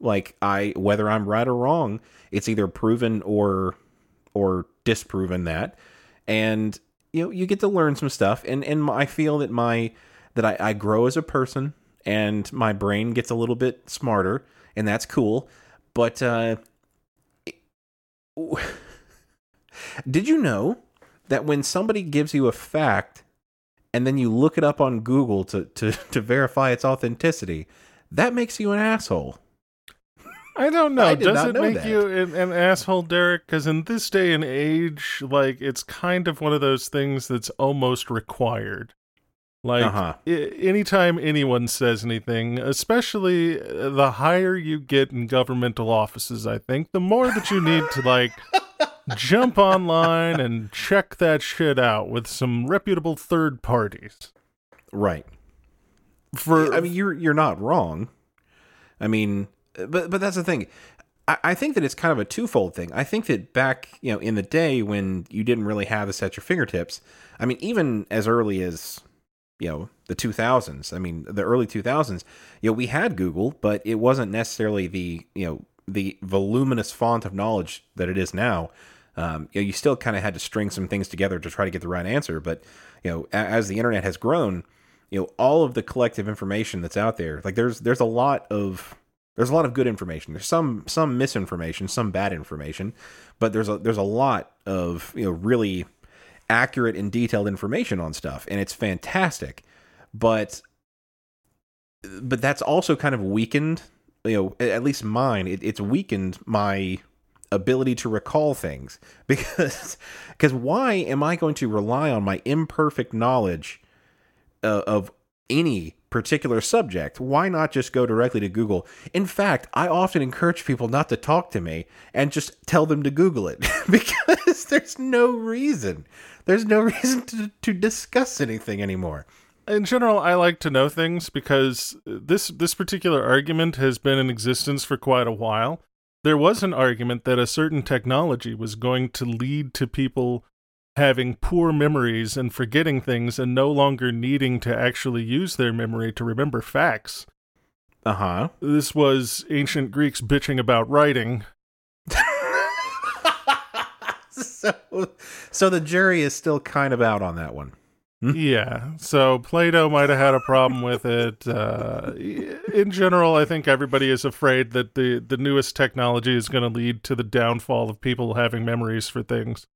Like I whether I'm right or wrong, it's either proven or or disproven that. And you know, you get to learn some stuff and and I feel that my that I, I grow as a person and my brain gets a little bit smarter and that's cool. But uh did you know that when somebody gives you a fact and then you look it up on Google to, to, to verify its authenticity, that makes you an asshole. I don't know. I Does it know make that. you an, an asshole, Derek? Because in this day and age, like it's kind of one of those things that's almost required. Like Uh-huh. I- anytime anyone says anything, especially uh, the higher you get in governmental offices, I think the more that you need to like jump online and check that shit out with some reputable third parties. Right. For I mean, you're you're not wrong. I mean, but but that's the thing. I, think that it's kind of a twofold thing. I think that back, you know, in the day when you didn't really have this at your fingertips. I mean, even as early as you know the 2000s. I mean, the early 2000s. You know, we had Google, but it wasn't necessarily the you know the voluminous font of knowledge that it is now. Um, you know, you still kind of had to string some things together to try to get the right answer. But you know, as the internet has grown, you know, all of the collective information that's out there, like there's there's a lot of there's a lot of good information. There's some some misinformation, some bad information, but there's a there's a lot of you know really accurate and detailed information on stuff, and it's fantastic. But but that's also kind of weakened, you know, at least mine. It, it's weakened my ability to recall things because because why am I going to rely on my imperfect knowledge uh, of any particular subject? Why not just go directly to Google? In fact, I often encourage people not to talk to me and just tell them to Google it because there's no reason. There's no reason to, to discuss anything anymore. in general, I like to know things because this this particular argument has been in existence for quite a while. There was an argument that a certain technology was going to lead to people having poor memories and forgetting things and no longer needing to actually use their memory to remember facts. Uh huh. This was ancient Greeks bitching about writing. so, so the jury is still kind of out on that one. yeah, so Plato might have had a problem with it. Uh, in general, I think everybody is afraid that the, the newest technology is going to lead to the downfall of people having memories for things.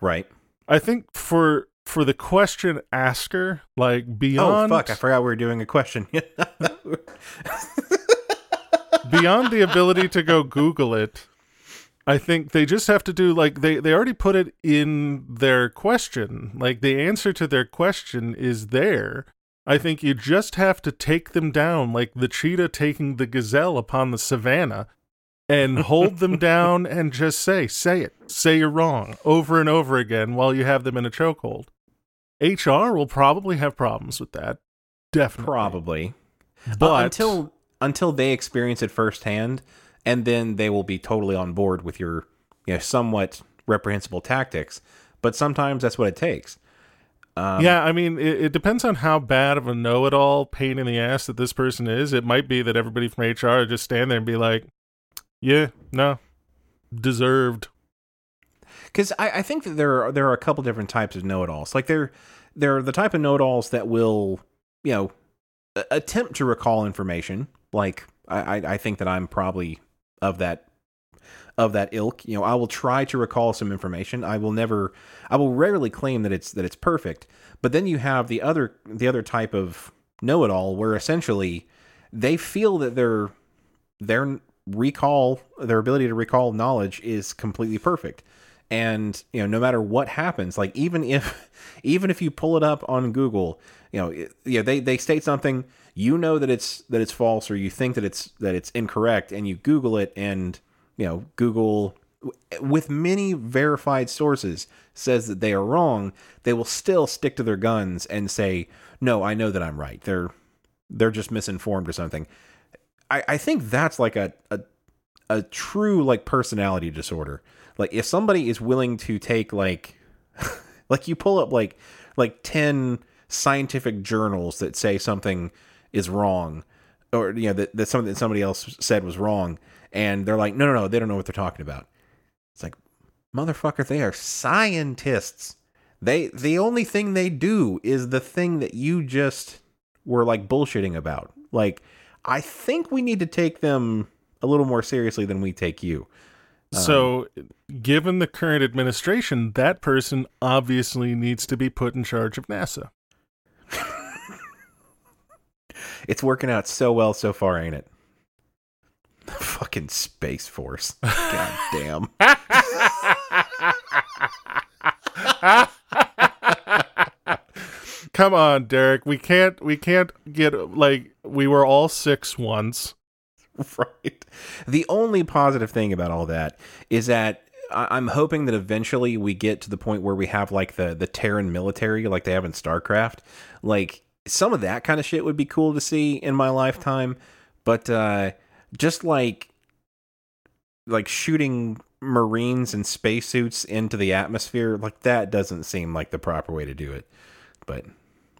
Right. I think for for the question asker, like beyond. Oh fuck! I forgot we were doing a question. beyond the ability to go Google it, I think they just have to do like they they already put it in their question. Like the answer to their question is there. I think you just have to take them down like the cheetah taking the gazelle upon the savannah and hold them down and just say say it. Say you're wrong over and over again while you have them in a chokehold. HR will probably have problems with that. Definitely. Probably, But Uh, until until they experience it firsthand, and then they will be totally on board with your, you know, somewhat reprehensible tactics. But sometimes that's what it takes. Um, yeah, I mean, it, it depends on how bad of a know-it-all pain in the ass that this person is. It might be that everybody from HR just stand there and be like, "Yeah, no, deserved." because I, I think that there are there are a couple different types of know-it-alls. Like there there are the type of know-it-alls that will you know attempt to recall information. Like I I, think that I'm probably of that of that ilk. You know, I will try to recall some information. I will never I will rarely claim that it's that it's perfect. But then you have the other the other type of know-it-all where essentially they feel that their their recall their ability to recall knowledge is completely perfect. And you know no matter what happens like even if even if you pull it up on google you know it, yeah they they state something you know that it's that it's false or you think that it's that it's incorrect and you google it and you know google with many verified sources says that they are wrong they will still stick to their guns and say no i know that i'm right. They're they're just misinformed or something i i think that's like a a, a true like personality disorder. Like if somebody is willing to take like like you pull up like like 10 scientific journals that say something is wrong or you know that, that something that somebody else said was wrong and they're like no no no they don't know what they're talking about. It's like motherfucker they are scientists. They the only thing they do is the thing that you just were like bullshitting about. Like i think we need to take them a little more seriously than we take you um, So, given the current administration, that person obviously needs to be put in charge of NASA. It's working out so well so far, ain't it? Fucking Space Force. God damn. Come on, Derek. We can't. We can't get like we were all six once. right. The only positive thing about all that is that I'm hoping that eventually we get to the point where we have like the the Terran military, like they have in StarCraft. Like some of that kind of shit would be cool to see in my lifetime, but uh, just like like shooting Marines in spacesuits into the atmosphere, like that doesn't seem like the proper way to do it. But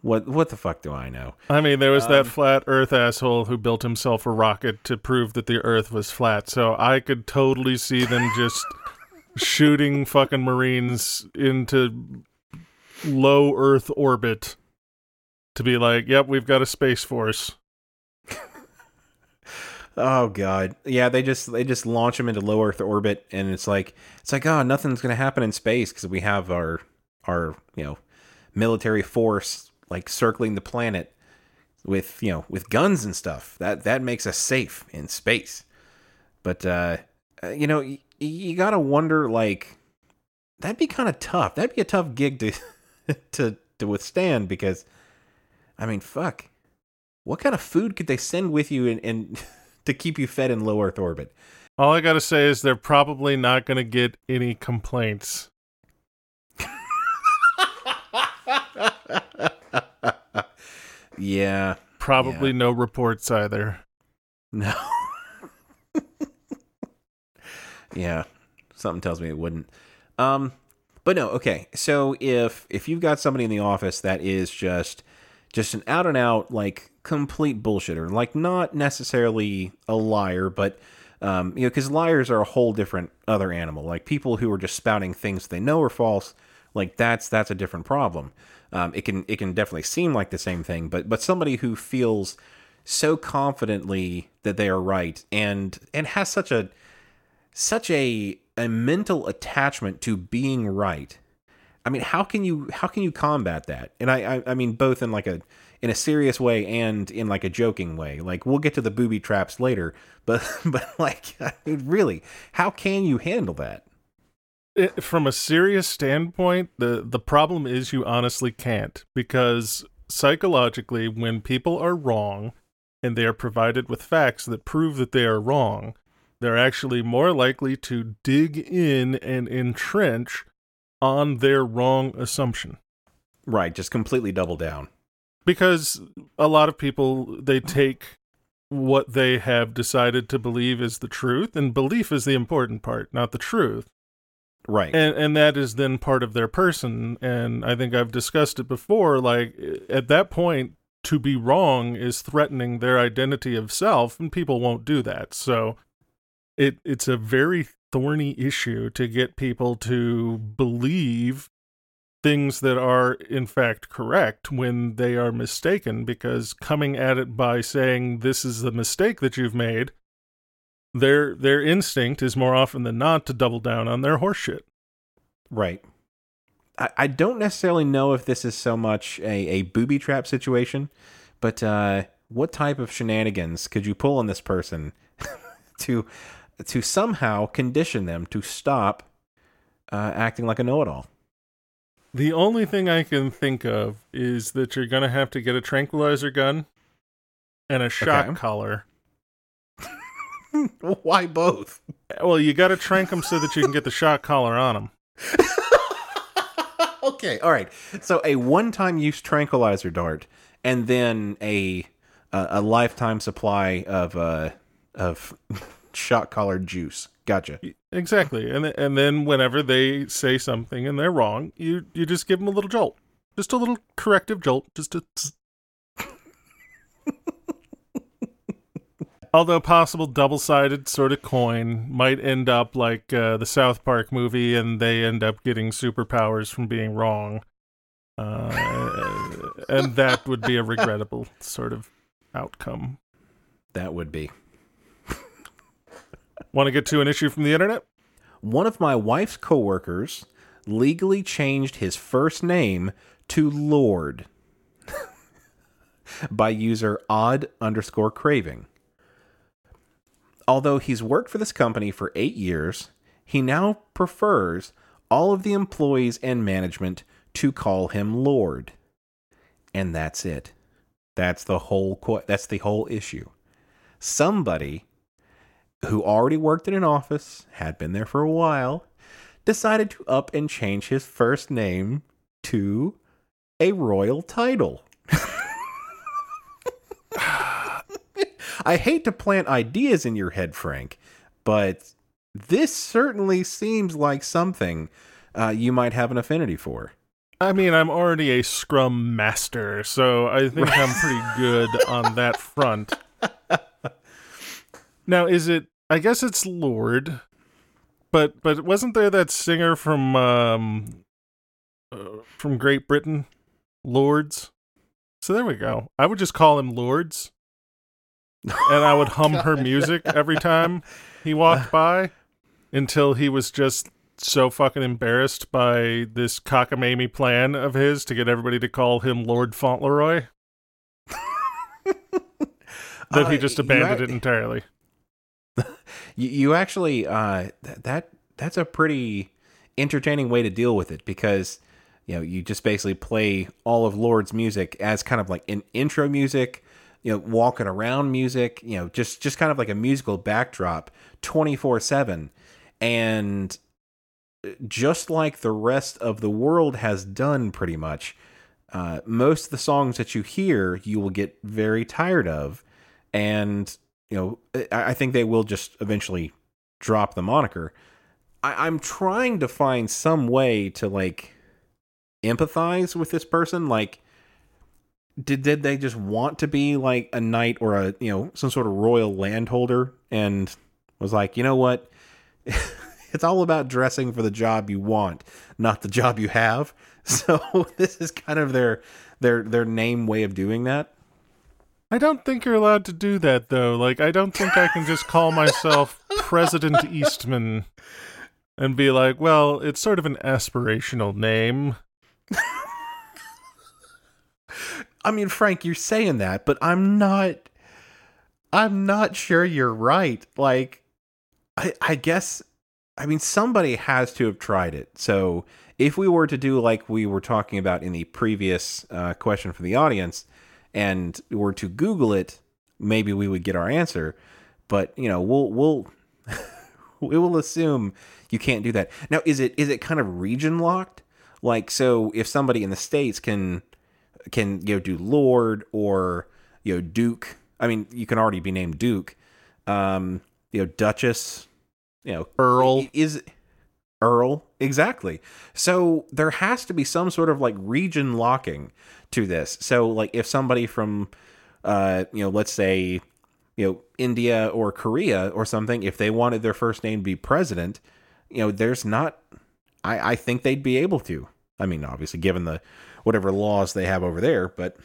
what what the fuck do I know? I mean, there was that Um, flat Earth asshole who built himself a rocket to prove that the Earth was flat. So I could totally see them just shooting fucking Marines into low Earth orbit to be like, "Yep, we've got a space force." Oh god. Yeah, they just they just launch them into low Earth orbit and it's like it's like oh, nothing's going to happen in space cuz we have our our, you know, military force like circling the planet with, you know, with guns and stuff. That that makes us safe in space. But uh uh, you know, y- you got to wonder like that'd be kind of tough. That'd be a tough gig to to to withstand because I mean, fuck. What kind of food could they send with you and, and to keep you fed in low Earth orbit? All I got to say is they're probably not going to get any complaints. Yeah. Probably no reports either. No. yeah. Something tells me it wouldn't. Um but no, okay. So if if you've got somebody in the office that is just just an out and out like complete bullshitter, like not necessarily a liar, but um, you know, because liars are a whole different other animal. Like people who are just spouting things they know are false, like that's that's a different problem. Um, it can it can definitely seem like the same thing, but but somebody who feels so confidently that they are right and and has such a such a a mental attachment to being right. I mean, how can you how can you combat that? And I, I I mean both in like a in a serious way and in like a joking way. Like we'll get to the booby traps later, but but like I mean, really, how can you handle that? It, from a serious standpoint, the the problem is you honestly can't because psychologically, when people are wrong and they are provided with facts that prove that they are wrong, they're actually more likely to dig in and entrench on their wrong assumption. Right, just completely double down. Because a lot of people they take what they have decided to believe is the truth, and belief is the important part, not the truth. Right. and and that is then part of their person and i think i've discussed it before like at that point to be wrong is threatening their identity of self and people won't do that so it it's a very thorny issue to get people to believe things that are in fact correct when they are mistaken because coming at it by saying this is the mistake that you've made their their instinct is more often than not to double down on their horseshit Right. I, I don't necessarily know if this is so much a, a booby trap situation, but uh, what type of shenanigans could you pull on this person to to somehow condition them to stop uh, acting like a know-it-all? The only thing I can think of is that you're going to have to get a tranquilizer gun and a shock Okay. collar. Why both? Well, you got to trank them so that you can get the shock collar on them. okay, all right. So a one-time use tranquilizer dart, and then a a, a lifetime supply of uh of shot collar juice. Gotcha. Exactly. And and then whenever they say something and they're wrong, you you just give them a little jolt. Just a little corrective jolt, just a tss. Although possible double-sided sort of coin might end up like uh, the South Park movie, and they end up getting superpowers from being wrong, uh, and that would be a regrettable sort of outcome. That would be. Want to get to an issue from the internet? One of my wife's coworkers legally changed his first name to Lord by user odd underscore craving. Although he's worked for this company for eight years, he now prefers all of the employees and management to call him Lord. And that's it. That's the whole qu- that's the whole issue. Somebody who already worked in an office, had been there for a while, decided to up and change his first name to a royal title. I hate to plant ideas in your head, Frank, but this certainly seems like something uh, you might have an affinity for. I mean, I'm already a Scrum master, so I think I'm pretty good on that front. Now, is it? I guess it's Lord, but but wasn't there that singer from um uh, from Great Britain, Lords? So there we go. I would just call him Lords, and I would hum her music every time he walked by until he was just so fucking embarrassed by this cockamamie plan of his to get everybody to call him Lord Fauntleroy that he Uh, just abandoned it entirely. You, you actually uh, th- that that's a pretty entertaining way to deal with it because you know you just basically play all of Lorde's music as kind of like an intro music, you know, walking around music, you know, just just kind of like a musical backdrop, twenty four seven, and just like the rest of the world has done, pretty much. Uh, most of the songs that you hear, you will get very tired of, and you know, I, I think they will just eventually drop the moniker. I, I'm trying to find some way to like empathize with this person. Like, did did they just want to be like a knight or a you know some sort of royal landholder and was like, you know what? it's all about dressing for the job you want, not the job you have. So this is kind of their their their name way of doing that. I don't think you're allowed to do that though. Like I don't think I can just call myself President Eastman and be like, well, it's sort of an aspirational name. I mean, Frank, you're saying that, but I'm not. I'm not sure you're right. Like, I, I guess, I mean, somebody has to have tried it. So, if we were to do like we were talking about in the previous uh, question from the audience, and were to Google it, maybe we would get our answer. But you know, we'll we'll we will assume you can't do that. Now, is it is it kind of region locked? Like, so if somebody in the states can can you know do Lord or you know Duke. I mean, you can already be named Duke. Um, you know Duchess. You know Earl. is Earl exactly. So there has to be some sort of like region locking to this. So like if somebody from uh you know let's say you know, India or Korea or something, if they wanted their first name to be president, you know, there's not. I I think they'd be able to. I mean, obviously, given the whatever laws they have over there, but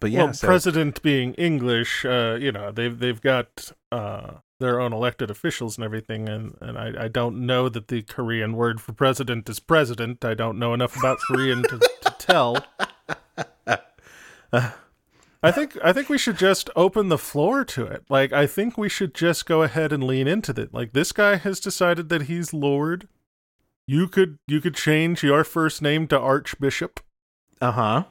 but yeah, well, so- president being English, uh, you know, they've they've got uh, their own elected officials and everything, and and I, I don't know that the Korean word for president is president. I don't know enough about Korean to, to tell. I think I think we should just open the floor to it. Like I think we should just go ahead and lean into it. Like this guy has decided that he's Lord. You could you could change your first name to Archbishop. uh huh.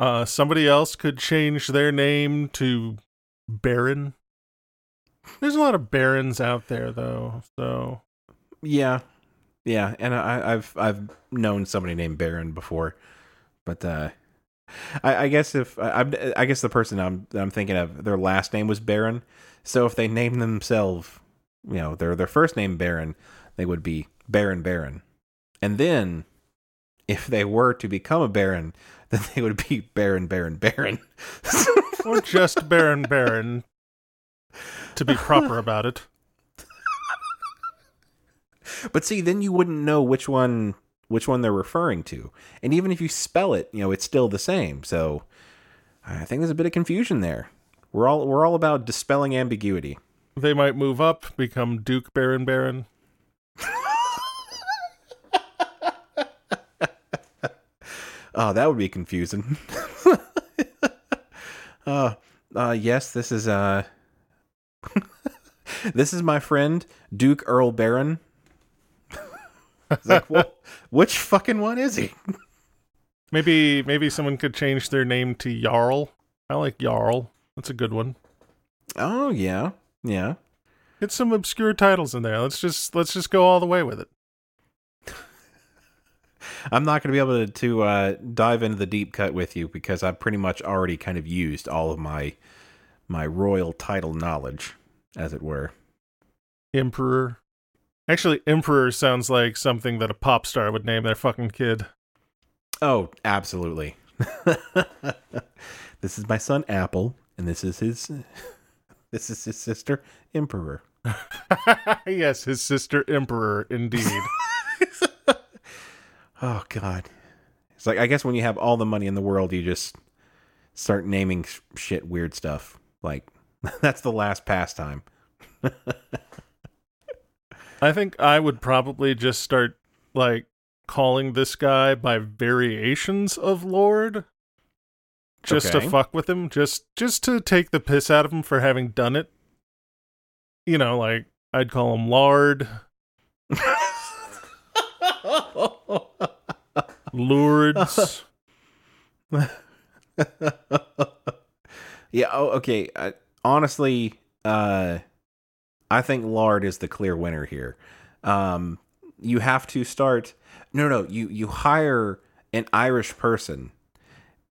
Uh, somebody else could change their name to Baron. There's a lot of barons out there, though. So Yeah, yeah, and I, I've I've known somebody named Baron before, but uh, I, I guess if I, I'm- guess the person I'm that I'm thinking of, their last name was Baron. So if they named themselves, you know, their their first name Baron, they would be Baron Baron, and then if they were to become a Baron, then they would be Baron Baron Baron. or just Baron Baron, to be proper about it. But see, then you wouldn't know which one which one they're referring to. And even if you spell it, you know, it's still the same. So I think there's a bit of confusion there. We're all we're all about dispelling ambiguity. They might move up, become Duke Baron Baron. Oh, that would be confusing. uh, uh yes, this is uh This is my friend Duke Earl Baron. Like, well, which fucking one is he? Maybe maybe someone could change their name to Jarl. I like Jarl. That's a good one. Oh yeah. Yeah. Get some obscure titles in there. Let's just let's just go all the way with it. I'm not going to be able to, to uh, dive into the deep cut with you because I've pretty much already kind of used all of my my royal title knowledge, as it were. Emperor. Actually, Emperor sounds like something that a pop star would name their fucking kid. Oh, absolutely. this is my son Apple, and this is his this is his sister Emperor. yes, his sister Emperor, indeed. Oh God, it's like I guess when you have all the money in the world, you just start naming sh- shit weird stuff. Like that's the last pastime. I think I would probably just start like calling this guy by variations of Lord. Just Okay. to fuck with him, just just to take the piss out of him for having done it. You know, like I'd call him Lard, Lourdes. yeah. Oh, okay. Uh, honestly, uh, I think lard is the clear winner here. Um, you have to start. No, no. You you hire an Irish person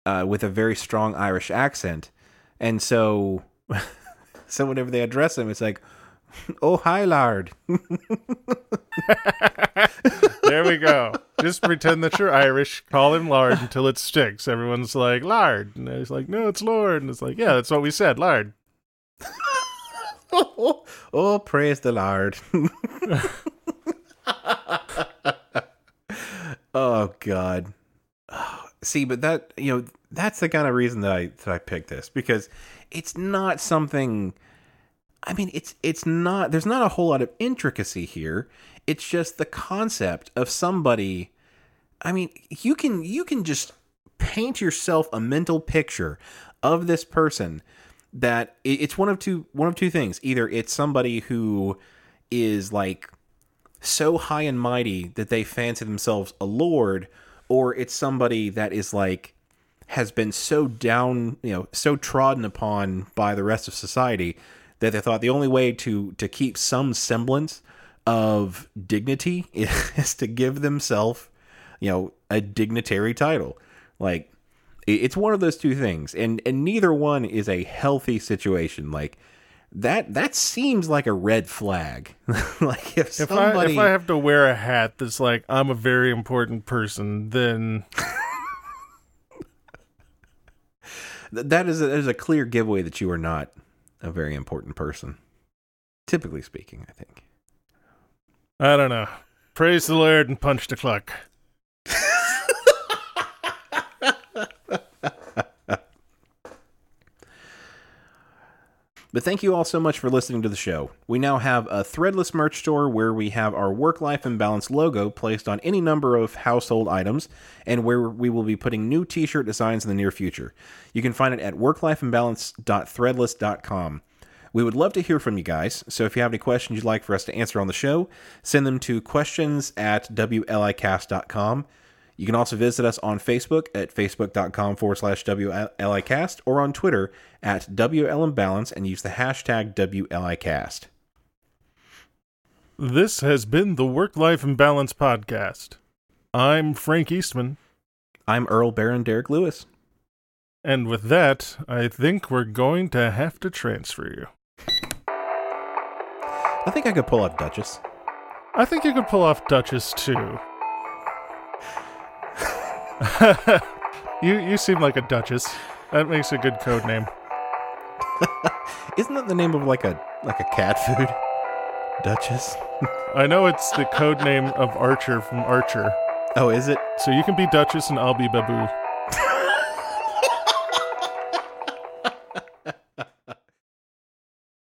uh, with a very strong Irish accent, and so so whenever they address him, it's like, "Oh, hi, lard." there we go. Just pretend that you're Irish. Call him Lard until it sticks. Everyone's like Lard, and he's like, "No, it's Lord." And it's like, "Yeah, that's what we said, Lard." oh, praise the Lord. oh God. See, but that you know, that's the kind of reason that I that I picked this because it's not something I mean, it's it's not there's not a whole lot of intricacy here. It's just the concept of somebody I mean, you can you can just paint yourself a mental picture of this person that it's one of two one of two things. Either it's somebody who is like so high and mighty that they fancy themselves a lord, or it's somebody that is like has been so down, you know, so trodden upon by the rest of society that they thought the only way to to keep some semblance of dignity is to give themselves, you know, a dignitary title. Like it's one of those two things, and and neither one is a healthy situation. Like that that seems like a red flag. like if If I if I have to wear a hat that's like I'm a very important person, then that is a, that is a clear giveaway that you are not a very important person. Typically speaking, I think. I don't know. Praise the Lord and punch the clock. But thank you all so much for listening to the show. We now have a threadless merch store where we have our work life imbalance logo placed on any number of household items and where we will be putting new t shirt designs in the near future. You can find it at worklifeimbalance.threadless.com. We would love to hear from you guys, so if you have any questions you'd like for us to answer on the show, send them to questions at wlicast.com. You can also visit us on Facebook at facebook.com forward slash WLIcast or on Twitter at WLImbalance and use the hashtag WLIcast. This has been the Work Life Imbalance Podcast. I'm Frank Eastman, I'm Earl Baron Derek Lewis. and with that, I think we're going to have to transfer you. I think I could pull off Duchess. I think you could pull off Duchess too. you you seem like a Duchess. That makes a good code name. Isn't that the name of like a like a cat food? Duchess. I know it's the code name of Archer from Archer. Oh, is it? So you can be Duchess and I'll be Babou.